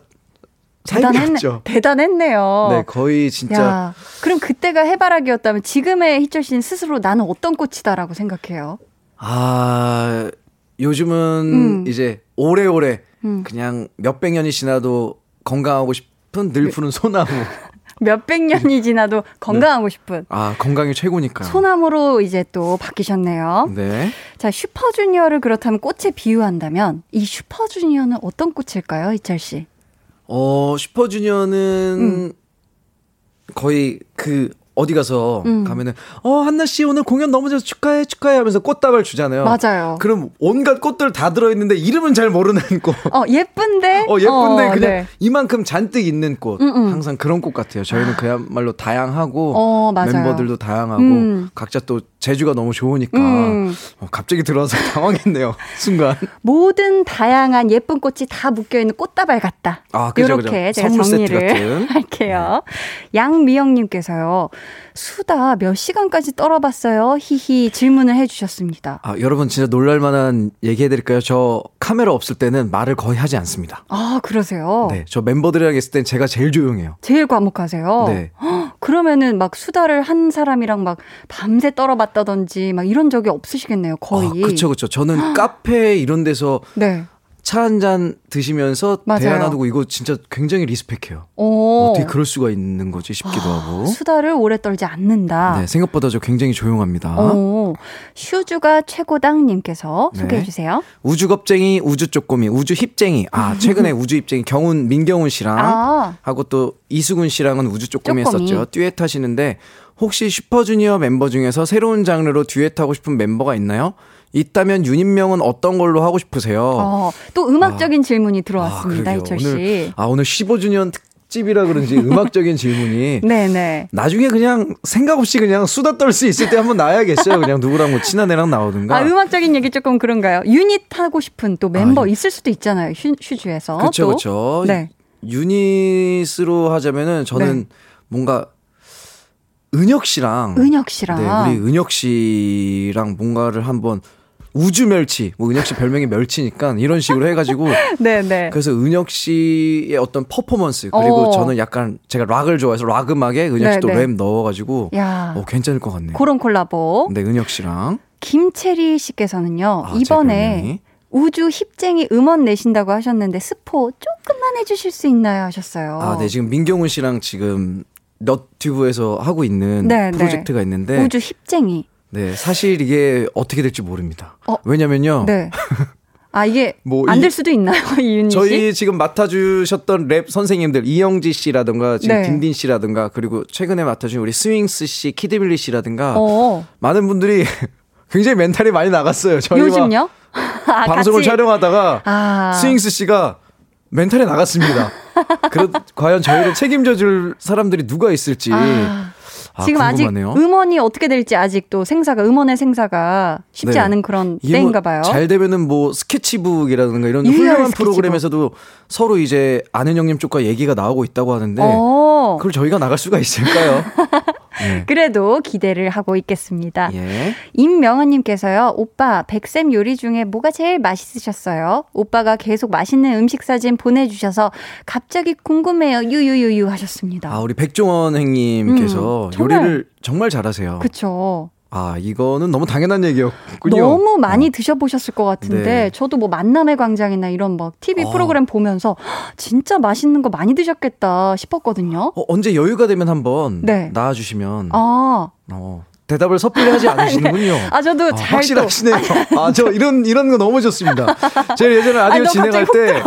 대단했네, 사이비였죠. 대단했네요. 네 거의 진짜 야, 그럼 그때가 해바라기였다면 지금의 희철 씨는 스스로 나는 어떤 꽃이다라고 생각해요? 아, 요즘은 음. 이제 오래오래 음. 그냥 몇백 년이 지나도 건강하고 싶은 늘 푸른 소나무. 몇백 년이 지나도 건강하고 싶은 아, 건강이 최고니까요. 소나무로 이제 또 바뀌셨네요. 네. 자, 슈퍼주니어를 그렇다면 꽃에 비유한다면 이 슈퍼주니어는 어떤 꽃일까요, 희철 씨? 어, 슈퍼주니어는 음. 거의 그 어디 가서 음. 가면은 어, 한나 씨 오늘 공연 너무 잘해서 축하해 축하해 하면서 꽃다발 주잖아요. 맞아요. 그럼 온갖 꽃들 다 들어 있는데 이름은 잘 모르는 꽃. 어, 예쁜데? 어, 예쁜데 어, 그냥 네. 이만큼 잔뜩 있는 꽃. 음, 음. 항상 그런 꽃 같아요. 저희는 그야말로 다양하고 어. 멤버들도 다양하고 음. 각자 또 제주가 너무 좋으니까 음. 어, 갑자기 들어와서 당황했네요. 순간. 모든 다양한 예쁜 꽃이 다 묶여 있는 꽃다발 같다. 아, 그죠, 이렇게 그죠. 제가 정리를 같은. 할게요. 양미영님께서요. 수다 몇 시간까지 떨어봤어요? 히히 질문을 해주셨습니다. 아, 여러분 진짜 놀랄만한 얘기해드릴까요? 저 카메라 없을 때는 말을 거의 하지 않습니다. 아 그러세요? 네, 저 멤버들이랑 있을 땐 제가 제일 조용해요. 제일 과묵하세요. 네. 헉, 그러면은 막 수다를 한 사람이랑 막 밤새 떨어봤다든지 막 이런 적이 없으시겠네요. 거의. 아, 그쵸, 그쵸. 저는 카페 이런 데서 네. 차 한 잔 드시면서 맞아요. 대화 나누고 이거 진짜 굉장히 리스펙해요. 오. 어떻게 그럴 수가 있는 거지 싶기도 하고. 아, 수다를 오래 떨지 않는다. 네, 생각보다 저 굉장히 조용합니다. 오, 슈즈가 최고당님께서 네. 소개해 주세요. 우주 겁쟁이, 우주 쪼꼬미, 우주 힙쟁이. 아, 최근에 우주 힙쟁이 경훈, 민경훈 씨랑 아. 하고 또 이수근 씨랑은 우주 쪼꼬미 쪼꼬미. 했었죠. 듀엣 하시는데 혹시 슈퍼주니어 멤버 중에서 새로운 장르로 듀엣 하고 싶은 멤버가 있나요? 있다면 유닛명은 어떤 걸로 하고 싶으세요? 어, 또 음악적인 질문이 들어왔습니다, 아, 희철 씨. 오늘, 아, 오늘 15주년 특 집이라 그런지 음악적인 질문이 네네. 나중에 그냥 생각 없이 그냥 수다 떨 수 있을 때 한번 나와야겠어요. 그냥 누구랑 뭐 친한 애랑 나오든가. 아, 음악적인 얘기 조금 그런가요? 유닛 하고 싶은 또 멤버 아, 유- 있을 수도 있잖아요, 슈, 슈즈에서. 그렇죠, 또. 그렇죠. 네. 유닛으로 하자면은 저는 네. 뭔가 은혁 씨랑 은혁 씨랑. 네, 우리 은혁 씨랑 뭔가를 한번 우주 멸치, 뭐 은혁 씨 별명이 멸치니까 이런 식으로 해가지고 네네. 그래서 은혁 씨의 어떤 퍼포먼스 그리고 어. 저는 약간 제가 락을 좋아해서 락 음악에 은혁 네, 씨도 네. 랩 넣어가지고 야 어, 괜찮을 것 같네요. 그런 콜라보. 네, 은혁 씨랑 김채리 씨께서는요, 아, 제 이번에. 우주 힙쟁이 음원 내신다고 하셨는데 스포 조금만 해주실 수 있나요? 하셨어요. 아, 네 지금 민경훈 씨랑 지금 너튜브에서 하고 있는 네, 네. 프로젝트가 있는데 우주 힙쟁이. 네, 사실 이게 어떻게 될지 모릅니다. 어, 왜냐면요. 네. 아 이게 뭐안 이- 될 수도 있나요, 이윤희 씨? 저희 지금 맡아주셨던 랩 선생님들 이영지 씨라든가 지금 네. 딘딘 씨라든가 그리고 최근에 맡아준 우리 스윙스 씨, 키드밀리 씨라든가 어, 많은 분들이 굉장히 멘탈이 많이 나갔어요. 저희와 요즘요? 아, 방송을 같이- 촬영하다가 아, 스윙스 씨가 멘탈이 나갔습니다. 그러, 과연 저희를 책임져 줄 사람들이 누가 있을지 아, 아, 지금 궁금하네요. 아직 음원이 어떻게 될지 아직도 생사가 음원의 생사가 쉽지 네. 않은 그런 뭐 때인가 봐요. 잘 되면은 뭐 스케치북이라든가 이런 훌륭한 스케치북. 프로그램에서도 서로 이제 아는 형님 쪽과 얘기가 나오고 있다고 하는데 어, 그걸 저희가 나갈 수가 있을까요? 네. 그래도 기대를 하고 있겠습니다. 예. 임명은님께서요, 오빠, 백쌤 요리 중에 뭐가 제일 맛있으셨어요? 오빠가 계속 맛있는 음식 사진 보내주셔서 갑자기 궁금해요. 유유유유 하셨습니다. 아 우리 백종원 행님께서 음. 요리를 정말 잘하세요. 그쵸. 아 이거는 너무 당연한 얘기였군요. 너무 많이 어. 드셔보셨을 것 같은데, 네. 저도 뭐 만남의 광장이나 이런 막 TV 어. 프로그램 보면서 헉, 진짜 맛있는 거 많이 드셨겠다 싶었거든요. 어, 언제 여유가 되면 한번 네. 나와주시면 아, 어, 대답을 섣불리 하지 않으시는군요. 아 저도 아, 잘 확실하시네요. 아, 저 이런, 이런 거 너무 좋습니다. 제가 예전에 라디오 아니, 너 진행할 때.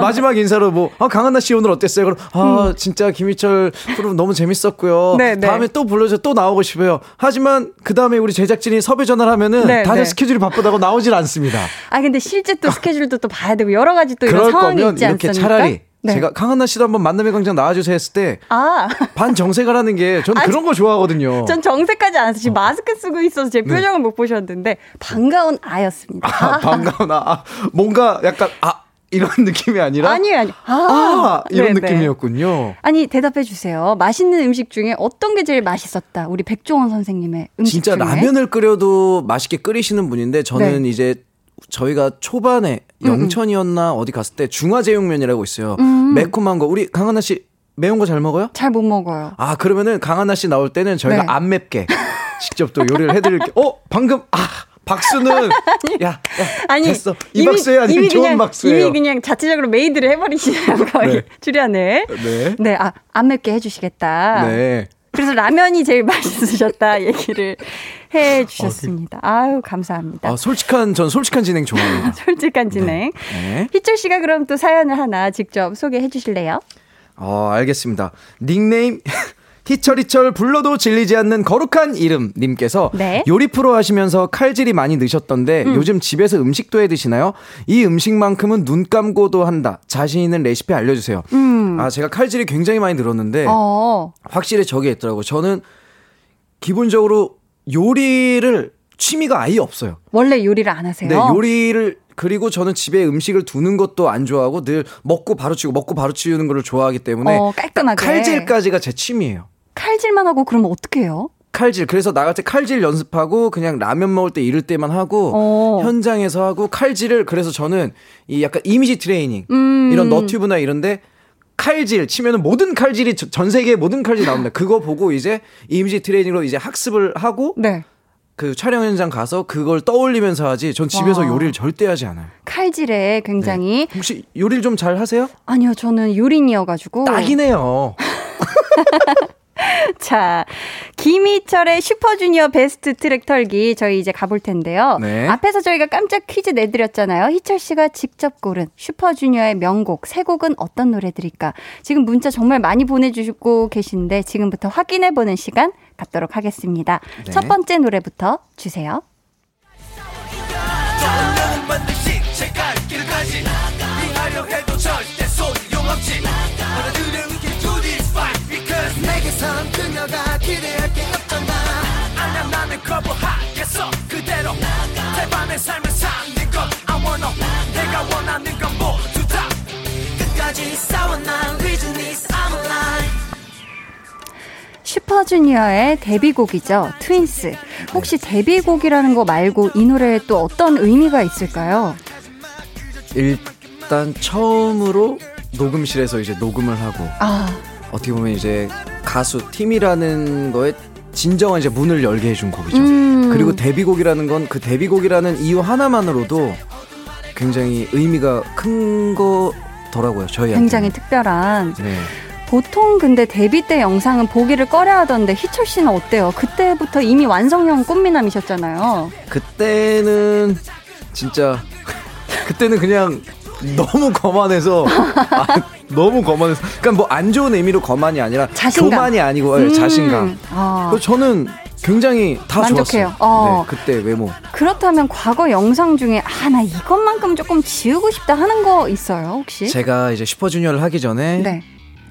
마지막 인사로 뭐, 아, 강한나 씨 오늘 어땠어요? 그럼, 아, 진짜 김희철 프로 너무 재밌었고요. 음. 네, 네. 다음에 또 불러줘 또 나오고 싶어요. 하지만 그 다음에 우리 제작진이 섭외 전화를 하면은 네, 다들 네. 스케줄이 바쁘다고 나오질 않습니다. 아 근데 실제 또 스케줄도 또 봐야 되고 여러 가지 또 이런 상황이 있지 않습니까? 차라리 네. 제가 강한나 씨도 한번 만남의 광장 나와주세요 했을 때 아, 반정색을 하는 게 저는 아, 그런 거 좋아하거든요. 전 정색하지 않았어요. 지금 마스크 쓰고 있어서 제 네. 표정을 못 보셨는데 반가운 아였습니다. 아, 반가우나. 아, 뭔가 약간, 아, 이런 느낌이 아니라. 아니요, 아니요. 아, 이런 네네. 느낌이었군요. 아니 대답해 주세요. 맛있는 음식 중에 어떤 게 제일 맛있었다? 우리 백종원 선생님의 음식 진짜 중에. 라면을 끓여도 맛있게 끓이시는 분인데 저는 네. 이제 저희가 초반에 영천이었나 어디 갔을 때 중화제육면이라고 있어요. 음. 매콤한 거. 우리 강하나 씨 매운 거 잘 먹어요? 잘 못 먹어요. 아, 그러면은 강하나 씨 나올 때는 저희가 네. 안 맵게 직접 또 요리를 해드릴게요. 어, 방금, 아, 박수는. 야, 야, 아니 됐어. 이 박수야 아니면 이미 좋은 박수예요. 이미 그냥 자체적으로 made를 해버리시네요. 거의 네. 출연을. 네. 네, 아, 안 맵게 해주시겠다. 네. 그래서 라면이 제일 맛있으셨다 얘기를 해 주셨습니다. 아유, 감사합니다. 아, 솔직한, 전 솔직한 진행 좋아합니다. 솔직한 진행. 네. 희철 씨가 그럼 또 사연을 하나 직접 소개해 주실래요? 어, 알겠습니다. 닉네임 희철희철 불러도 질리지 않는 거룩한 이름 님께서 네. 요리 프로 하시면서 칼질이 많이 느셨던데 요즘 집에서 음식도 해 드시나요? 이 음식만큼은 눈 감고도 한다. 자신 있는 레시피 알려주세요. 아 제가 칼질이 굉장히 많이 늘었는데 어. 확실히 저게 있더라고요. 저는 기본적으로 요리를 취미가 아예 없어요. 원래 요리를 안 하세요? 네, 요리를 그리고 저는 집에 음식을 두는 것도 안 좋아하고 늘 먹고 바로 치우고 먹고 바로 치우는 거를 좋아하기 때문에 어, 깔끔하게. 칼질까지가 제 취미예요. 칼질만 하고 그러면 어떻게 해요? 칼질. 그래서 나갈 때 칼질 연습하고 그냥 라면 먹을 때 이럴 때만 하고 어. 현장에서 하고 칼질을 그래서 저는 이 약간 이미지 트레이닝 음. 이런 너튜브나 이런데 칼질 치면은 모든 칼질이 저- 전 세계 모든 칼질이 나옵니다. 그거 보고 이제 이미지 트레이닝으로 이제 학습을 하고 네. 그 촬영 현장 가서 그걸 떠올리면서 하지. 전 집에서 와. 요리를 절대 하지 않아요. 칼질에 굉장히 혹시 요리를 좀 잘 하세요? 아니요 저는 요린이어가지고 딱이네요. 자 김희철의 슈퍼주니어 베스트 트랙 털기 저희 이제 가볼 텐데요. 네. 앞에서 저희가 깜짝 퀴즈 내드렸잖아요. 희철 씨가 직접 고른 슈퍼주니어의 명곡 세 곡은 어떤 노래들일까? 지금 문자 정말 많이 보내주시고 계신데 지금부터 확인해보는 시간 갖도록 하겠습니다. 네. 첫 번째 노래부터 주세요. 슈퍼주니어의 데뷔곡이죠. 트윈스. 혹시 데뷔곡이라는 거 말고 이 노래에 또 어떤 의미가 있을까요? 일단 처음으로 녹음실에서 이제 녹음을 하고 아, 어떻게 보면 이제 가수 팀이라는 거에 진정한 이제 문을 열게 해준 곡이죠. 음. 그리고 데뷔곡이라는 건 그 데뷔곡이라는 이유 하나만으로도 굉장히 의미가 큰 거더라고요. 저희한테. 굉장히 특별한. 네. 보통 근데 데뷔 때 영상은 보기를 꺼려 하던데 희철 씨는 어때요? 그때부터 이미 완성형 꽃미남이셨잖아요. 그때는 진짜 그때는 그냥 너무 거만해서 아, 너무 거만해서 그러니까 뭐 안 좋은 의미로 거만이 아니라 자신감. 교만이 아니고 예, 음. 자신감. 아. 그래서 저는 굉장히 다 만족해요. 좋았어요. 어. 네, 그때 외모. 그렇다면 과거 영상 중에 아, 나 이것만큼 조금 지우고 싶다 하는 거 있어요, 혹시? 제가 이제 슈퍼주니어를 하기 전에 네.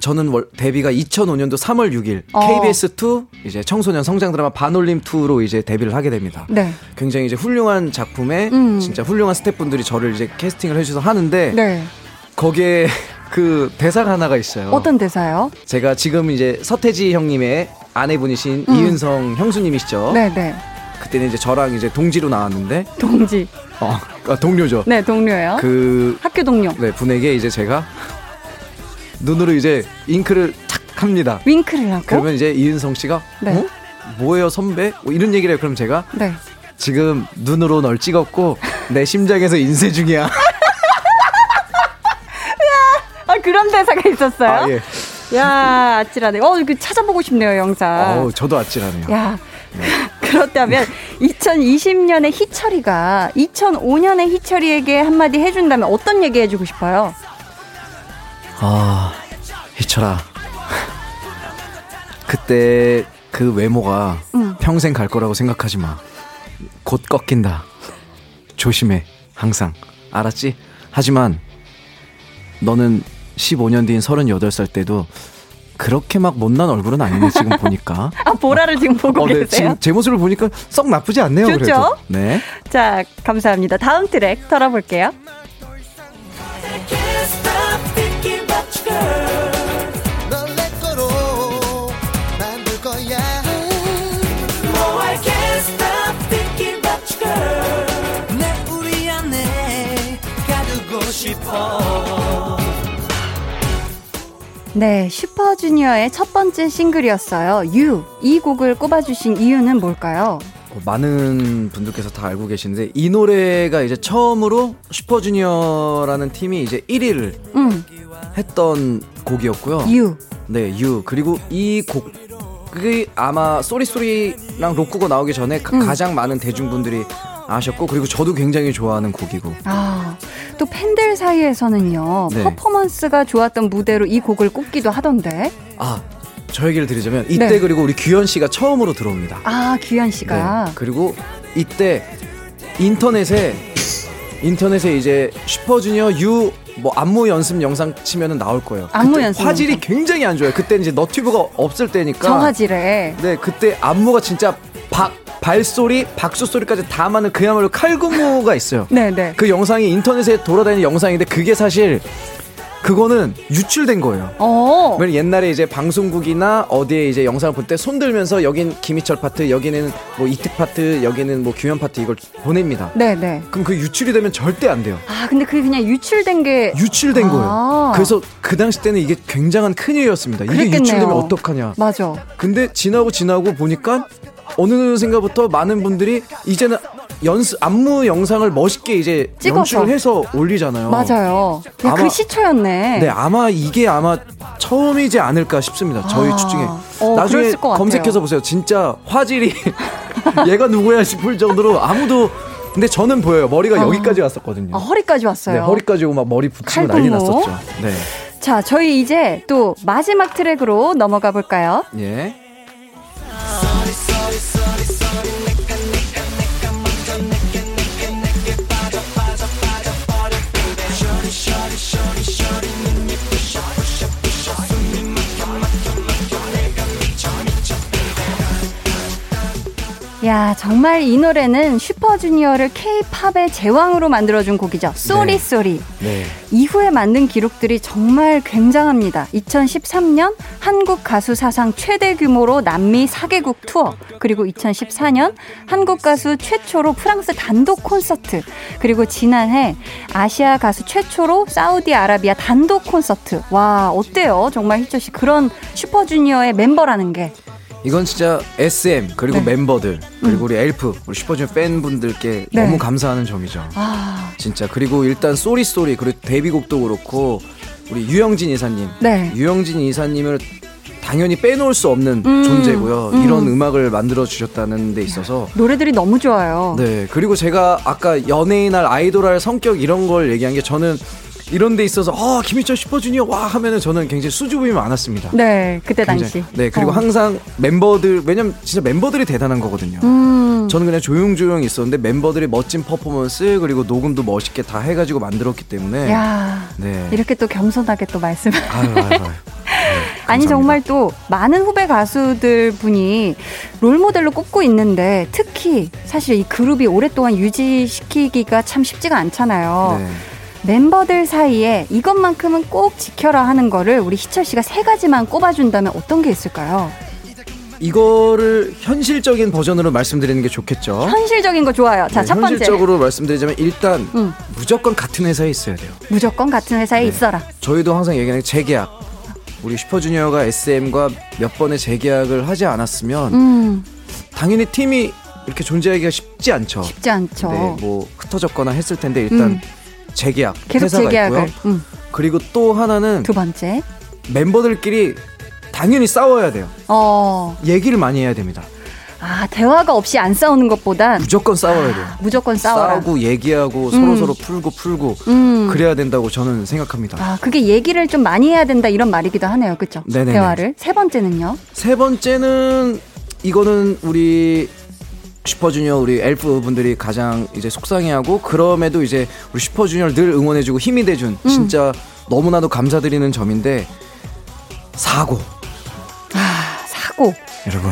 저는 월, 데뷔가 2005년도 3월 6일 어. KBS2 이제 청소년 성장 드라마 반올림 2로 이제 데뷔를 하게 됩니다. 네. 굉장히 이제 훌륭한 작품에 음. 진짜 훌륭한 스태프분들이 저를 이제 캐스팅을 해주셔서 하는데 네. 거기에 그 대사가 하나가 있어요. 어떤 대사요? 제가 지금 이제 서태지 형님의 아내분이신 음. 이은성 형수님이시죠. 네, 네. 그때는 이제 저랑 이제 동지로 나왔는데 동지. 어, 아, 동료죠. 네, 동료예요. 그 학교 동료. 네, 분에게 이제 제가 눈으로 이제 잉크를 탁 합니다. 윙크를 하고. 그러면 이제 이은성 씨가 네. 어? 뭐예요 선배? 뭐 이런 얘기를 해요. 그럼 제가 네. 지금 눈으로 널 찍었고 내 심장에서 인쇄 중이야. 아, 그런 대사가 있었어요? 아 예. 야, 아찔하네. 어, 이거 찾아보고 싶네요, 영상. 어우 저도 아찔하네요. 야. 그렇다면 2020년의 희철이가 2005년의 희철이에게 한마디 해준다면 어떤 얘기 해주고 싶어요? 아 희철아 그때 그 외모가 응. 평생 갈 거라고 생각하지 마. 곧 꺾인다. 조심해. 항상. 알았지? 하지만 너는 15년 뒤인 38살 때도 그렇게 막 못난 얼굴은 아니네 지금 보니까. 아, 보라를 지금 보고 어, 네, 계세요? 지금 제 모습을 보니까 썩 나쁘지 않네요. 좋죠? 그래도. 네. 자, 감사합니다. 다음 트랙 털어볼게요. 네, 슈퍼주니어의 첫 번째 싱글이었어요. 유. 이 곡을 꼽아주신 이유는 뭘까요? 어, 많은 분들께서 다 알고 계신데 이 노래가 이제 처음으로 슈퍼주니어라는 팀이 이제 1위를 음, 했던 곡이었고요. 유. 네, 유. 그리고 이 곡이 아마 쏘리쏘리랑 록구가 나오기 전에 가, 음. 가장 많은 대중분들이 아셨고 그리고 저도 굉장히 좋아하는 곡이고 아, 또 팬들 사이에서는요, 네. 퍼포먼스가 좋았던 무대로 이 곡을 꼽기도 하던데. 아, 저 얘기를 드리자면 이때 네. 그리고 우리 규현 씨가 처음으로 들어옵니다. 아, 규현 씨가. 네. 그리고 이때 인터넷에 인터넷에 이제 슈퍼주니어 유 뭐 안무 연습 영상 치면은 나올 거예요. 안무 연습 화질이 영상. 굉장히 안 좋아요. 그때 이제 너튜브가 없을 때니까. 저화질에. 네, 그때 안무가 진짜 박 발소리, 박수 소리까지 담아는 그야말로 칼군무가 있어요. 네네. 그 영상이 인터넷에 돌아다니는 영상인데 그게 사실 그거는 유출된 거예요. 어. 옛날에 이제 방송국이나 어디에 이제 영상을 볼 때 손 들면서 여긴 김희철 파트, 여기는 뭐 이특 파트, 여기는 뭐 규현 파트 이걸 보냅니다. 네네. 그럼 그 유출이 되면 절대 안 돼요. 아, 근데 그게 그냥 유출된 게. 유출된 아. 거예요. 그래서 그 당시 때는 이게 굉장한 큰일이었습니다. 이게 그랬겠네요. 유출되면 어떡하냐. 맞아. 근데 지나고 지나고 보니까 어느 순간부터 많은 분들이 이제는 연습 안무 영상을 멋있게 이제 찍어서. 연출을 해서 올리잖아요. 맞아요. 야, 아마- 그 시초였네. 네, 아마 이게 아마 처음이지 않을까 싶습니다. 저희 아. 추측에. 어, 나중에. 검색해서 보세요. 진짜 화질이 얘가 누구야 싶을 정도로 아무도 근데 저는 보여요. 머리가 아. 여기까지 왔었거든요. 아, 허리까지 왔어요. 네, 허리까지 오고 막 머리 붙이고 난리 칼군무. 났었죠. 네. 자, 저희 이제 또 마지막 트랙으로 넘어가 볼까요? 예. 야, 정말 이 노래는 슈퍼주니어를 K-팝의 제왕으로 만들어준 곡이죠. Sorry 네. Sorry. 네. 이후에 만든 기록들이 정말 굉장합니다. 2013년 한국 가수 사상 최대 규모로 남미 4개국 투어, 그리고 2014년 한국 가수 최초로 프랑스 단독 콘서트, 그리고 지난해 아시아 가수 최초로 사우디아라비아 단독 콘서트. 와, 어때요? 정말 희철 씨 그런 슈퍼주니어의 멤버라는 게. 이건 진짜 SM 그리고 네. 멤버들 그리고 우리 엘프 우리 슈퍼주니어 팬분들께 네. 너무 감사하는 점이죠. 아, 진짜 그리고 일단 Sorry Sorry 그리고 데뷔곡도 그렇고 우리 유영진 이사님 네. 유영진 이사님을 당연히 빼놓을 수 없는 음, 존재고요. 음. 이런 음악을 만들어 주셨다는 데 있어서 노래들이 너무 좋아요. 네 그리고 제가 아까 연예인 할 아이돌 할 성격 이런 걸 얘기한 게 저는 이런 데 있어서 아 김희철 슈퍼주니어 와 하면은 저는 굉장히 수줍음이 많았습니다. 네, 그때 굉장히. 당시. 네 그리고 어. 항상 멤버들 왜냐면 진짜 멤버들이 대단한 거거든요. 음. 저는 그냥 조용조용 있었는데 멤버들이 멋진 퍼포먼스 그리고 녹음도 멋있게 다 해가지고 만들었기 때문에 야, 네 이렇게 또 겸손하게 또 말씀. 아유 아유 아유. 네, 아니. 정말 또 많은 후배 가수들 분이 롤 모델로 꼽고 있는데 특히 사실 이 그룹이 오랫동안 유지시키기가 참 쉽지가 않잖아요. 네. 멤버들 사이에 이것만큼은 꼭 지켜라 하는 거를 우리 희철 씨가 세 가지만 꼽아준다면 어떤 게 있을까요? 이거를 현실적인 버전으로 말씀드리는 게 좋겠죠. 현실적인 거 좋아요. 자, 네, 첫 번째. 현실적으로 말씀드리자면 일단 음. 무조건 같은 회사에 있어야 돼요. 무조건 같은 회사에 네. 있어라. 저희도 항상 얘기하는 게 재계약. 우리 슈퍼주니어가 SM과 몇 번의 재계약을 하지 않았으면 음, 당연히 팀이 이렇게 존재하기가 쉽지 않죠. 쉽지 않죠. 네, 뭐 흩어졌거나 했을 텐데 일단 음. 재계약 계속 회사가 재계약을. 있고요. 음, 그리고 또 하나는 두 번째. 멤버들끼리 당연히 싸워야 돼요. 어, 얘기를 많이 해야 됩니다. 아, 대화가 없이 안 싸우는 것보단 무조건 싸워야 돼요. 무조건 싸워라. 싸우고 얘기하고 음. 서로 서로 풀고 풀고 음. 그래야 된다고 저는 생각합니다. 아, 그게 얘기를 좀 많이 해야 된다 이런 말이기도 하네요. 그죠? 네네네. 대화를. 세 번째는요? 세 번째는 이거는 우리 슈퍼주니어 우리 엘프 분들이 가장 이제 속상해하고 그럼에도 이제 우리 슈퍼주니어를 늘 응원해주고 힘이 돼준 음. 진짜 너무나도 감사드리는 점인데 사고 아, 사고. 여러분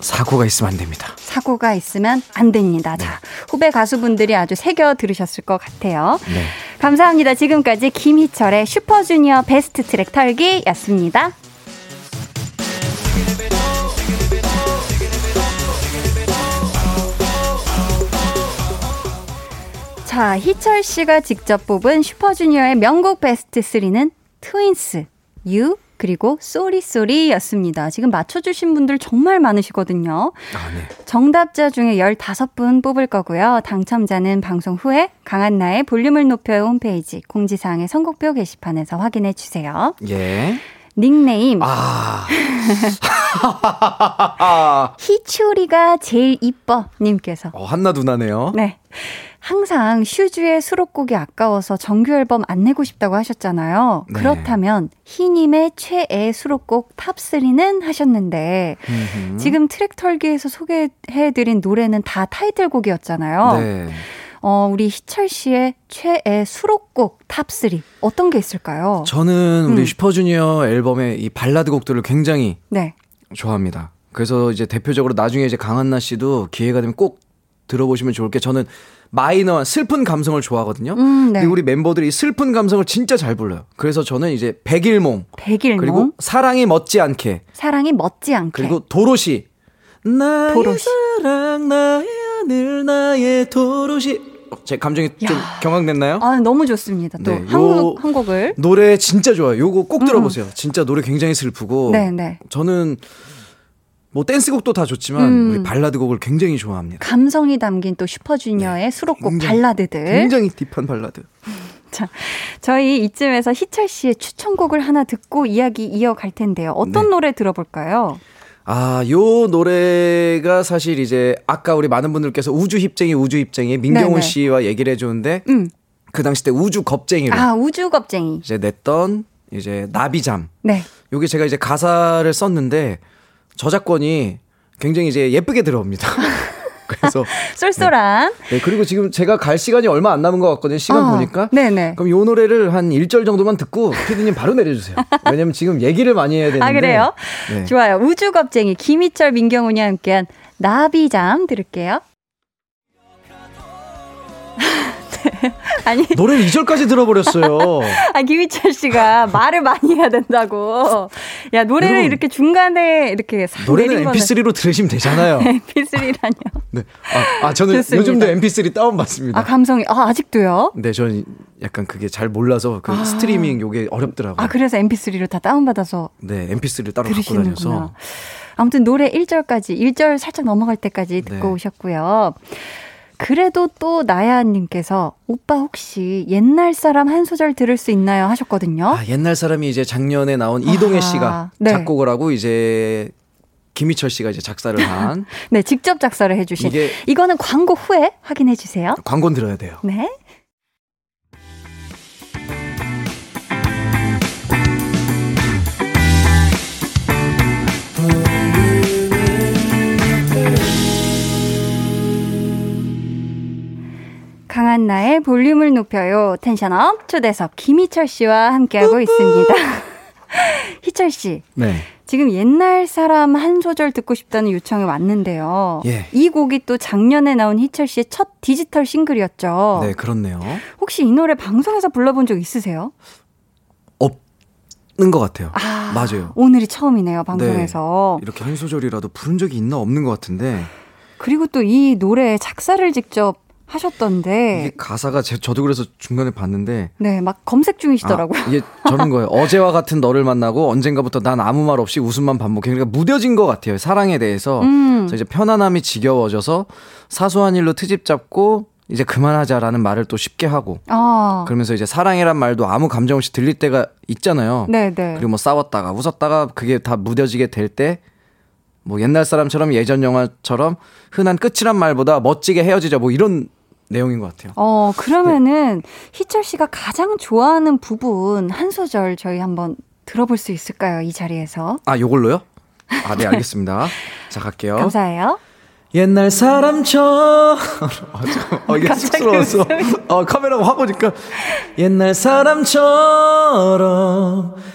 사고가 있으면 안 됩니다. 사고가 있으면 안 됩니다. 자, 후배 가수분들이 아주 새겨 들으셨을 것 같아요. 네. 감사합니다. 지금까지 김희철의 슈퍼주니어 베스트 트랙 털기였습니다. 자, 희철 씨가 직접 뽑은 슈퍼주니어의 명곡 베스트 3는 Twins, U, 그리고 Sorry Sorry였습니다. 지금 맞춰주신 분들 정말 많으시거든요. 아, 네. 정답자 중에 15분 뽑을 거고요. 당첨자는 방송 후에 강한나의 볼륨을 높여요 홈페이지 공지사항의 선곡표 게시판에서 확인해 주세요. 예. 닉네임 아. 희추리가 제일 이뻐 님께서 어, 한나 누나네요. 네. 항상 슈주의 수록곡이 아까워서 정규 앨범 안 내고 싶다고 하셨잖아요. 네. 그렇다면 희님의 최애 수록곡 top 3는 하셨는데 음흠. 지금 트랙 털기에서 소개해드린 노래는 다 타이틀곡이었잖아요. 네. 어, 우리 희철 씨의 최애 수록곡 top 3 어떤 게 있을까요? 저는 우리 음. 슈퍼주니어 앨범의 이 발라드 곡들을 굉장히 네. 좋아합니다. 그래서 이제 대표적으로 나중에 이제 강한나 씨도 기회가 되면 꼭 들어보시면 좋을 게 저는 마이너한 슬픈 감성을 좋아하거든요. 음, 네. 그리고 우리 멤버들이 슬픈 감성을 진짜 잘 불러요. 그래서 저는 이제 백일몽 백일몽. 그리고 사랑이 멎지 않게 사랑이 멎지 않게. 그리고 도로시 나의 도로시. 사랑 나의 하늘 나의 도로시 어, 제 감정이 좀 격앙됐나요? 아, 너무 좋습니다. 또 네, 한, 요- 곡, 한 곡을. 노래 진짜 좋아요. 요거 꼭 들어보세요. 진짜 노래 굉장히 슬프고 음. 네, 네. 저는 뭐 댄스곡도 다 좋지만 음. 우리 발라드 곡을 굉장히 좋아합니다. 감성이 담긴 또 슈퍼주니어의 수록곡 네. 굉장히- 발라드들. 굉장히 deep한 발라드. 자, 저희 이쯤에서 희철 씨의 추천곡을 하나 듣고 이야기 이어갈 텐데요. 어떤 네. 노래 들어볼까요? 아, 요 노래가 사실 이제 아까 우리 많은 분들께서 우주 힙쟁이 우주 힙쟁이 민경훈 네네. 씨와 얘기를 해줬는데 음. 그 당시 때 우주 겁쟁이로 아, 우주 겁쟁이. 이제 냈던 이제 나비잠. 네. 요게 제가 이제 가사를 썼는데 저작권이 굉장히 이제 예쁘게 들어옵니다. 그래서 쏠쏠한. 네, 그리고 지금 제가 갈 시간이 얼마 안 남은 것 같거든요. 시간 어, 보니까. 네네. 그럼 요 노래를 한 1절 정도만 듣고 피디님 바로 내려주세요. 왜냐면 지금 얘기를 많이 해야 되는데. 아, 그래요? 네. 좋아요. 우주 겁쟁이 김희철, 민경훈이 함께한 나비잠 들을게요. 아니, 노래를 2절까지 들어버렸어요. 아, 김희철 씨가 말을 많이 해야 된다고. 야, 노래를 여러분, 이렇게 중간에 이렇게 싹 노래는 내린 거는- MP3로 들으시면 되잖아요. MP3라뇨. 네. 아, 아, 저는 좋습니다. 요즘도 MP3 다운 받습니다. 아, 감성이, 아, 아직도요? 네, 저는 약간 그게 잘 몰라서 그 스트리밍 요게 어렵더라고요. 아, 그래서 MP3로 다 다운 받아서 네, MP3를 따로 갖고 들으시는구나. 다녀서. 아무튼 노래 1절까지, 1절 살짝 넘어갈 때까지 듣고 네. 오셨고요. 그래도 또 나야님께서 오빠 혹시 옛날 사람 한 소절 들을 수 있나요? 하셨거든요. 아, 옛날 사람이 이제 작년에 나온 이동혜 아하, 씨가 네. 작곡을 하고 이제 김희철 씨가 이제 작사를 한 네, 직접 작사를 해주신. 이게 이거는 광고 후에 확인해 주세요. 광고는 들어야 돼요. 네. 강한 나의 볼륨을 높여요. 텐션업 초대석 김희철 씨와 함께하고 있습니다. 희철 씨, 네. 지금 옛날 사람 한 소절 듣고 싶다는 요청이 왔는데요. 예. 이 곡이 또 작년에 나온 희철 씨의 첫 디지털 싱글이었죠. 네, 그렇네요. 혹시 이 노래 방송에서 불러본 적 있으세요? 없는 것 같아요. 아, 맞아요. 오늘이 처음이네요, 방송에서. 이렇게 한 소절이라도 부른 적이 있나 없는 것 같은데 그리고 또 이 노래 작사를 직접 하셨던데, 이게 가사가 제, 저도 그래서 중간에 봤는데 네, 막 검색 중이시더라고요. 아, 이게 저런 거예요. 어제와 같은 너를 만나고 언젠가부터 난 아무 말 없이 웃음만 반복해. 그러니까 무뎌진 것 같아요. 사랑에 대해서. 음. 이제 편안함이 지겨워져서 사소한 일로 트집 잡고 이제 그만하자라는 말을 또 쉽게 하고 아, 그러면서 이제 사랑이란 말도 아무 감정 없이 들릴 때가 있잖아요. 네, 네. 그리고 뭐 싸웠다가 웃었다가 그게 다 무뎌지게 될때 뭐 옛날 사람처럼 예전 영화처럼 흔한 끝이란 말보다 멋지게 헤어지자 뭐 이런 내용인 것 같아요. 어, 그러면은 네. 희철 씨가 가장 좋아하는 부분 한 소절 저희 한번 들어볼 수 있을까요? 이 자리에서. 아, 요걸로요? 아, 네, 알겠습니다. 자, 갈게요. 감사해요. 옛날 사람처럼 아, 잠깐만. 아, 이게 쑥스러웠어. 아, 카메라가 화 보니까 옛날 사람처럼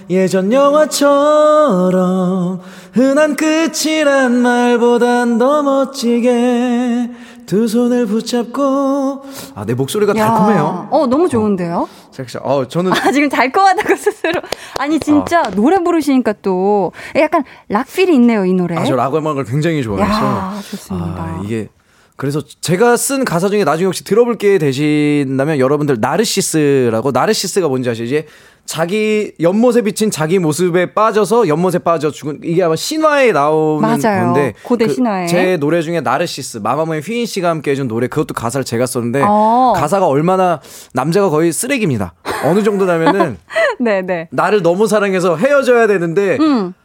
예전 영화처럼 흔한 끝이란 말보단 더 멋지게 두 손을 붙잡고 아, 내 목소리가 야, 달콤해요. 어, 너무 좋은데요? 섹시. 어, 저는 아, 지금 달콤하다고 스스로. 아니, 진짜 노래 부르시니까 또 약간 락 필이 있네요, 이 노래. 아, 저 라고 음악을 굉장히 좋아해서 야, 좋습니다. 아, 이게 그래서 제가 쓴 가사 중에 나중에 혹시 들어볼 게 되신다면 여러분들 나르시스라고 나르시스가 뭔지 아시지? 자기 연못에 비친 자기 모습에 빠져서 연못에 빠져 죽은 이게 아마 신화에 나오는 맞아요. 건데 고대 그 신화에. 제 노래 중에 나르시스 마마무의 휘인 씨가 함께 해준 노래 그것도 가사를 제가 썼는데 어. 가사가 얼마나 남자가 거의 쓰레기입니다. 어느 정도냐면은 네네. 나를 너무 사랑해서 헤어져야 되는데 음.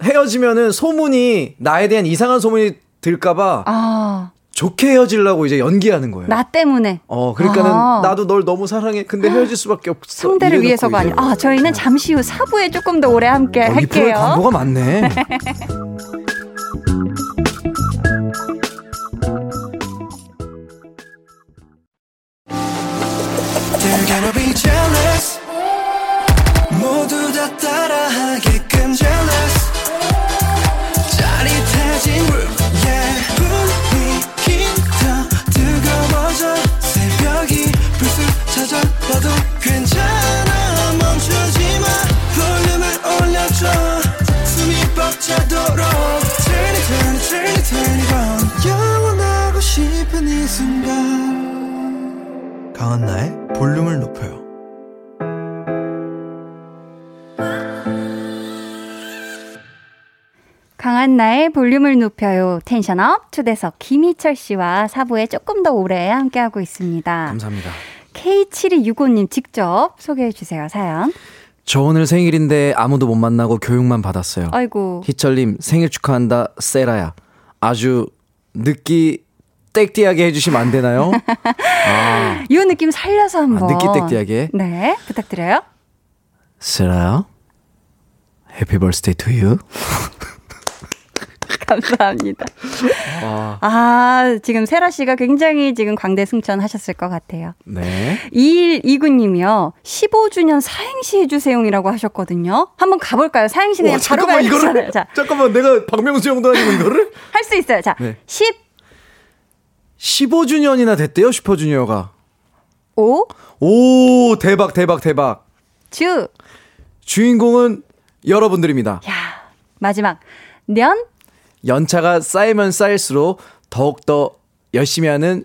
헤어지면은 소문이 나에 대한 이상한 소문이 들까봐 아, 좋게 헤어지려고 이제 연기하는 거예요. 나 때문에. 어 그러니까는 아. 나도 널 너무 사랑해. 근데 헤어질 수밖에 없어. 상대를 위해서가 아니라. 아, 저희는 잠시 후 4부에 조금 더 오래 함께 어, 이 할게요. 광고가 많네. 되찾도록 Turn it turn it turn it turn it on 영원하고 싶은 이 순간 강한나의 볼륨을 높여요 강한나의 볼륨을 높여요. 텐션업 초대석 김희철 씨와 사부에 조금 더 오래 함께하고 있습니다. 감사합니다. K7265님 직접 소개해 주세요, 사연. 저 오늘 생일인데 아무도 못 만나고 교육만 받았어요. 아이고. 희철님 생일 축하한다 세라야. 아주 느끼 댄디하게 해주시면 안 되나요? 아, 이 느낌 살려서 한번. 느끼 댄디하게. 네, 부탁드려요. 세라야. Happy birthday to you. 감사합니다. 아, 아, 지금 세라 씨가 굉장히 지금 광대 승천 하셨을 것 같아요. 네. 2129님이요. 15주년 사행시 해주세요이라고 하셨거든요. 한번 가볼까요? 사행시 그냥 바로 가야 되잖아요. 자, 잠깐만 내가 박명수 형도 아니고 이거를? 할 수 있어요. 자, 네. 10, 15주년이나 됐대요 슈퍼주니어가. 5, 오 대박 대박 대박. 주. 주인공은 여러분들입니다. 야, 마지막. 년, 연차가 쌓이면 쌓일수록 더욱더 열심히 하는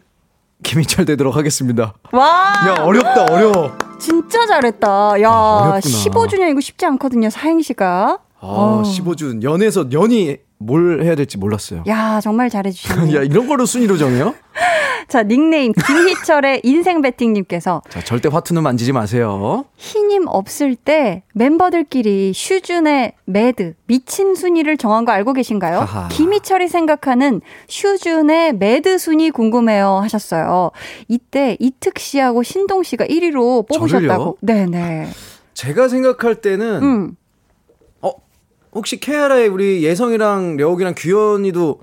김희철 되도록 하겠습니다. 와. 야 어렵다 어려워. 진짜 잘했다. 야, 어렵구나. 15주년 이거 쉽지 않거든요, 사행시가. 아 어. 15주 연에서 연이 뭘 해야 될지 몰랐어요. 야, 정말 잘해주셨네요. 야 이런 걸로 순위로 정해요? 자, 닉네임 김희철의 인생 배팅님께서 자 절대 화투는 만지지 마세요. 희님 없을 때 멤버들끼리 슈준의 mad 미친 순위를 정한 거 알고 계신가요? 하하. 김희철이 생각하는 슈준의 mad 순위 궁금해요 하셨어요. 이때 이특 씨하고 신동 씨가 1위로 뽑으셨다고. 네 네. 제가 생각할 때는 음. 어 혹시 K.R.Y.의 우리 예성이랑 려욱이랑 규현이도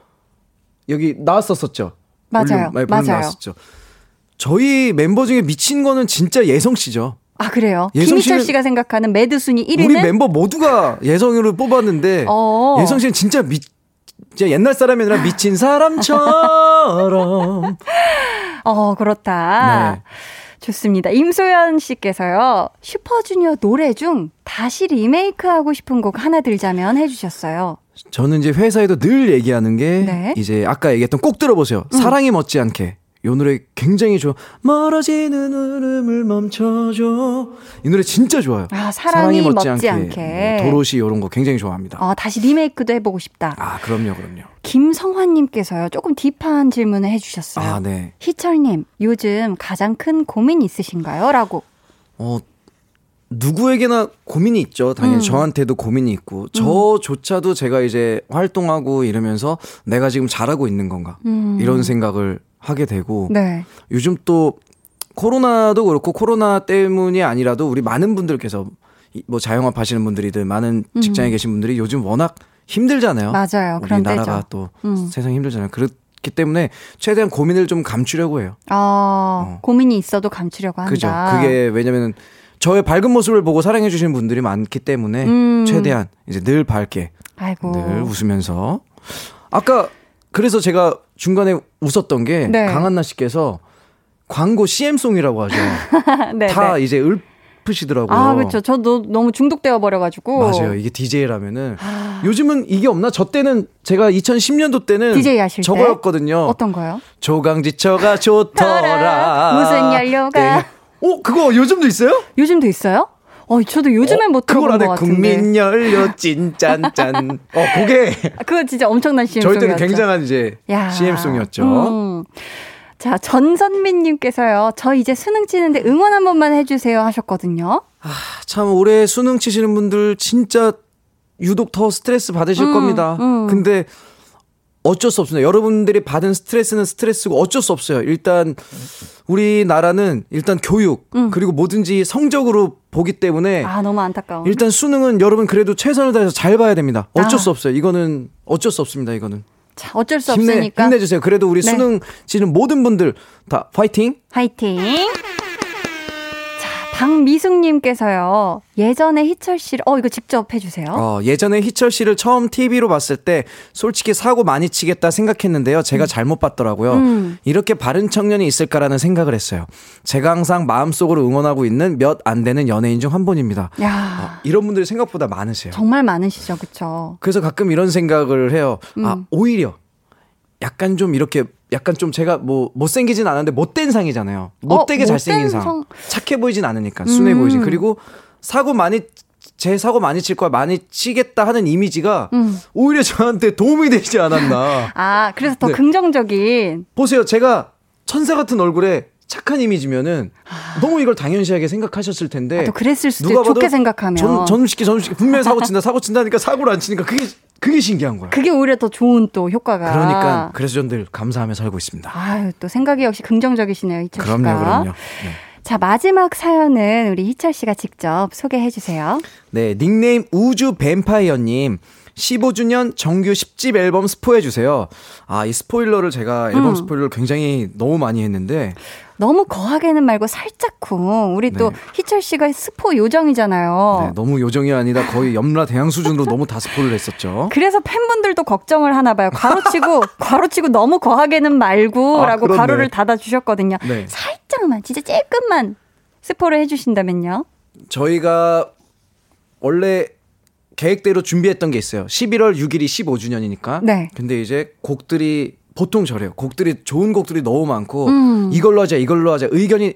여기 나왔었었죠. 맞아요. 볼륨, 맞아요. 나왔었죠. 저희 멤버 중에 미친 거는 진짜 예성 씨죠. 아 그래요? 예성 김희철 씨가 생각하는 mad 순위 1위는 우리 멤버 모두가 예성이를 뽑았는데 어. 예성 씨는 진짜 미 진짜 옛날 사람이 아니라 미친 사람처럼 어 그렇다. 네. 좋습니다. 임소연 씨께서요, 슈퍼주니어 노래 중 다시 리메이크하고 싶은 곡 하나 들자면 해주셨어요. 저는 이제 회사에도 늘 얘기하는 게 네. 이제 아까 얘기했던 꼭 들어보세요. 사랑이 멋지않게. 이 노래 굉장히 좋아. 멀어지는 흐름을 멈춰줘. 이 노래 진짜 좋아요. 아, 사랑이 멋지 않게. 뭐 도로시 이런 거 굉장히 좋아합니다. 어, 다시 리메이크도 해보고 싶다. 아, 그럼요, 그럼요. 김성환님께서요, 조금 딥한 질문을 해주셨어요. 아, 네. 희철님, 요즘 가장 큰 고민 있으신가요? 라고. 어, 누구에게나 고민이 있죠. 당연히 음. 저한테도 고민이 있고, 저조차도 제가 이제 활동하고 이러면서 내가 지금 잘하고 있는 건가. 음. 이런 생각을 하게 되고, 네. 요즘 또 코로나도 그렇고 코로나 때문이 아니라도 우리 많은 분들께서 이- 뭐 자영업 하시는 분들이든 많은 직장에 계신 분들이 요즘 워낙 힘들잖아요. 음. 맞아요. 우리 그런 나라가. 또 음. 세상이 힘들잖아요. 그렇기 때문에 최대한 고민을 좀 감추려고 해요. 어, 어. 고민이 있어도 감추려고 한다. 그죠? 그게 왜냐면은 저의 밝은 모습을 보고 사랑해 주시는 분들이 많기 때문에 음. 최대한 이제 늘 밝게 아이고. 늘 웃으면서 아까 그래서 제가 중간에 웃었던 게 네. 강한나 씨께서 광고 CM송이라고 하죠. 네, 다 네. 이제 읊으시더라고요. 아, 그렇죠. 저도 너무 중독되어 버려가지고. 맞아요. 이게 DJ라면은 요즘은 이게 없나? 저 때는 제가 2010년도 때는 DJ 하실 때? 저거였거든요. 어떤 거요? 조강지처가 좋더라. 무슨 연료가? 네. 어, 그거 요즘도 있어요? 요즘도 있어요? 어, 저도 요즘엔 못 그걸 들어본 것 같은데. 국민 연료 찐짠짠. 어, 그게 아, 그거 진짜 엄청난 CM 저희 송이었죠. 때는 굉장한 이제 야. CM송이었죠. 음. 자, 전선민님께서요. 저 이제 수능 치는데 응원 한 번만 해주세요 하셨거든요. 참 올해 수능 치시는 분들 진짜 유독 더 스트레스 받으실 음, 겁니다. 음. 근데 어쩔 수 없습니다. 여러분들이 받은 스트레스는 스트레스고 어쩔 수 없어요. 일단 우리나라는 일단 교육 음. 그리고 뭐든지 성적으로 보기 때문에 아, 너무 안타까워. 일단 수능은 여러분 그래도 최선을 다해서 잘 봐야 됩니다. 어쩔 아. 수 없어요. 이거는 어쩔 수 없습니다. 이거는 자, 어쩔 수 힘내, 없으니까. 힘내주세요. 그래도 우리 네. 수능 치는 모든 분들 다 파이팅. 화이팅! 자, 박미숙님께서요. 예전에 희철 씨를, 어, 이거 직접 해주세요. 어, 예전에 희철 씨를 처음 TV로 봤을 때 솔직히 사고 많이 치겠다 생각했는데요. 제가 잘못 봤더라고요. 음. 이렇게 바른 청년이 있을까라는 생각을 했어요. 제가 항상 마음속으로 응원하고 있는 몇 안 되는 연예인 중 한 분입니다. 야 이런 분들이 생각보다 많으세요. 정말 많으시죠, 그쵸? 그래서 가끔 이런 생각을 해요. 아, 음. 오히려 약간 좀 이렇게 약간 좀 제가 뭐 못생기진 않았는데 못된 상이잖아요. 못되게 어, 잘생긴 상. 상. 착해 보이진 않으니까 순해 음. 보이지. 그리고 사고 많이 제 사고 많이 칠 거야 많이 치겠다 하는 이미지가 음. 오히려 저한테 도움이 되지 않았나. 아, 그래서 더 네. 긍정적인. 보세요. 제가 천사 같은 얼굴에 착한 이미지면은 너무 이걸 당연시하게 생각하셨을 텐데 아, 또 그랬을 수도 누가 있- 좋게 봐도 생각하면. 전, 전시키 전시키 분명히 사고 친다 사고 친다니까 사고를 안 치니까 그게 그게 신기한 거야. 그게 오히려 더 좋은 또 효과가. 그러니까 그래서 전늘 감사하며 살고 있습니다. 아유, 또 생각이 역시 긍정적이시네요, 희철 씨가. 그럼요, 그럼요. 네. 자, 마지막 사연은 우리 희철 씨가 직접 소개해 주세요. 네, 닉네임 우주 뱀파이어님. 15주년 정규 10집 앨범 스포해 주세요. 아, 이 스포일러를 제가 앨범 음. 스포일러를 굉장히 너무 많이 했는데 너무 거하게는 말고 살짝쿵. 우리 또 네. 희철 씨가 스포 요정이잖아요. 네, 너무 요정이 아니다 거의 염라 대양 수준으로 너무 다 스포를 했었죠. 그래서 팬분들도 걱정을 하나 봐요. 괄호치고 괄호치고 너무 거하게는 말고라고 아. 괄호를 닫아 주셨거든요. 네. 살짝만 진짜 조금만 스포를 해 주신다면요. 저희가 원래 계획대로 준비했던 게 있어요. 11월 6일이 15주년이니까. 네. 근데 이제 곡들이 보통 저래요. 곡들이 좋은 곡들이 너무 많고 음. 이걸로 하자 이걸로 하자 의견이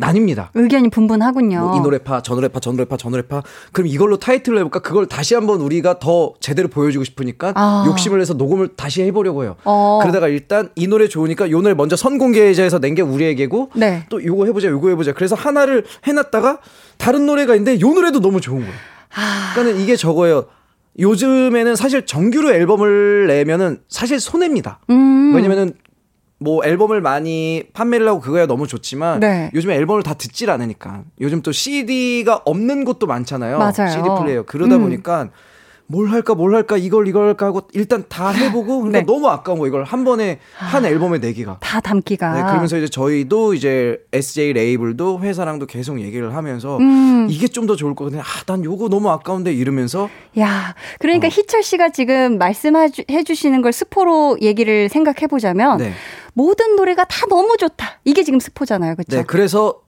나뉩니다. 의견이 분분하군요. 뭐 이 노래파, 저 노래파, 저 노래파, 저 노래파. 그럼 이걸로 타이틀을 해볼까? 그걸 다시 한번 우리가 더 제대로 보여주고 싶으니까 아. 욕심을 내서 녹음을 다시 해보려고 해요. 어. 그러다가 일단 이 노래 좋으니까 요 노래 먼저 선공개자에서 낸 게 우리에게고 네. 또 요거 해보자, 요거 해보자. 그래서 하나를 해놨다가 다른 노래가 있는데 요 노래도 너무 좋은 거예요. 아. 그러니까는 이게 저거예요. 요즘에는 사실 정규로 앨범을 내면은 사실 손해입니다. 음. 왜냐면은 뭐 앨범을 많이 판매를 하고 그거야 너무 좋지만 네. 요즘에 앨범을 다 듣질 않으니까 요즘 또 CD가 없는 곳도 많잖아요. 맞아요. CD 플레이어 그러다 음. 보니까 뭘 할까 뭘 할까 이걸 이걸 할까 하고 일단 다 해보고 그러니까 네. 너무 아까운 거 이걸 한 번에 한 앨범에 내기가. 다 담기가. 네, 그러면서 이제 저희도 이제 SJ 레이블도 회사랑도 계속 얘기를 하면서 음. 이게 좀 더 좋을 것 같은데 아난 요거 너무 아까운데 이러면서 야, 그러니까 어. 희철 씨가 지금 말씀해 주시는 걸 스포로 얘기를 생각해 보자면 네. 모든 노래가 다 너무 좋다. 이게 지금 스포잖아요. 그렇죠? 네, 그래서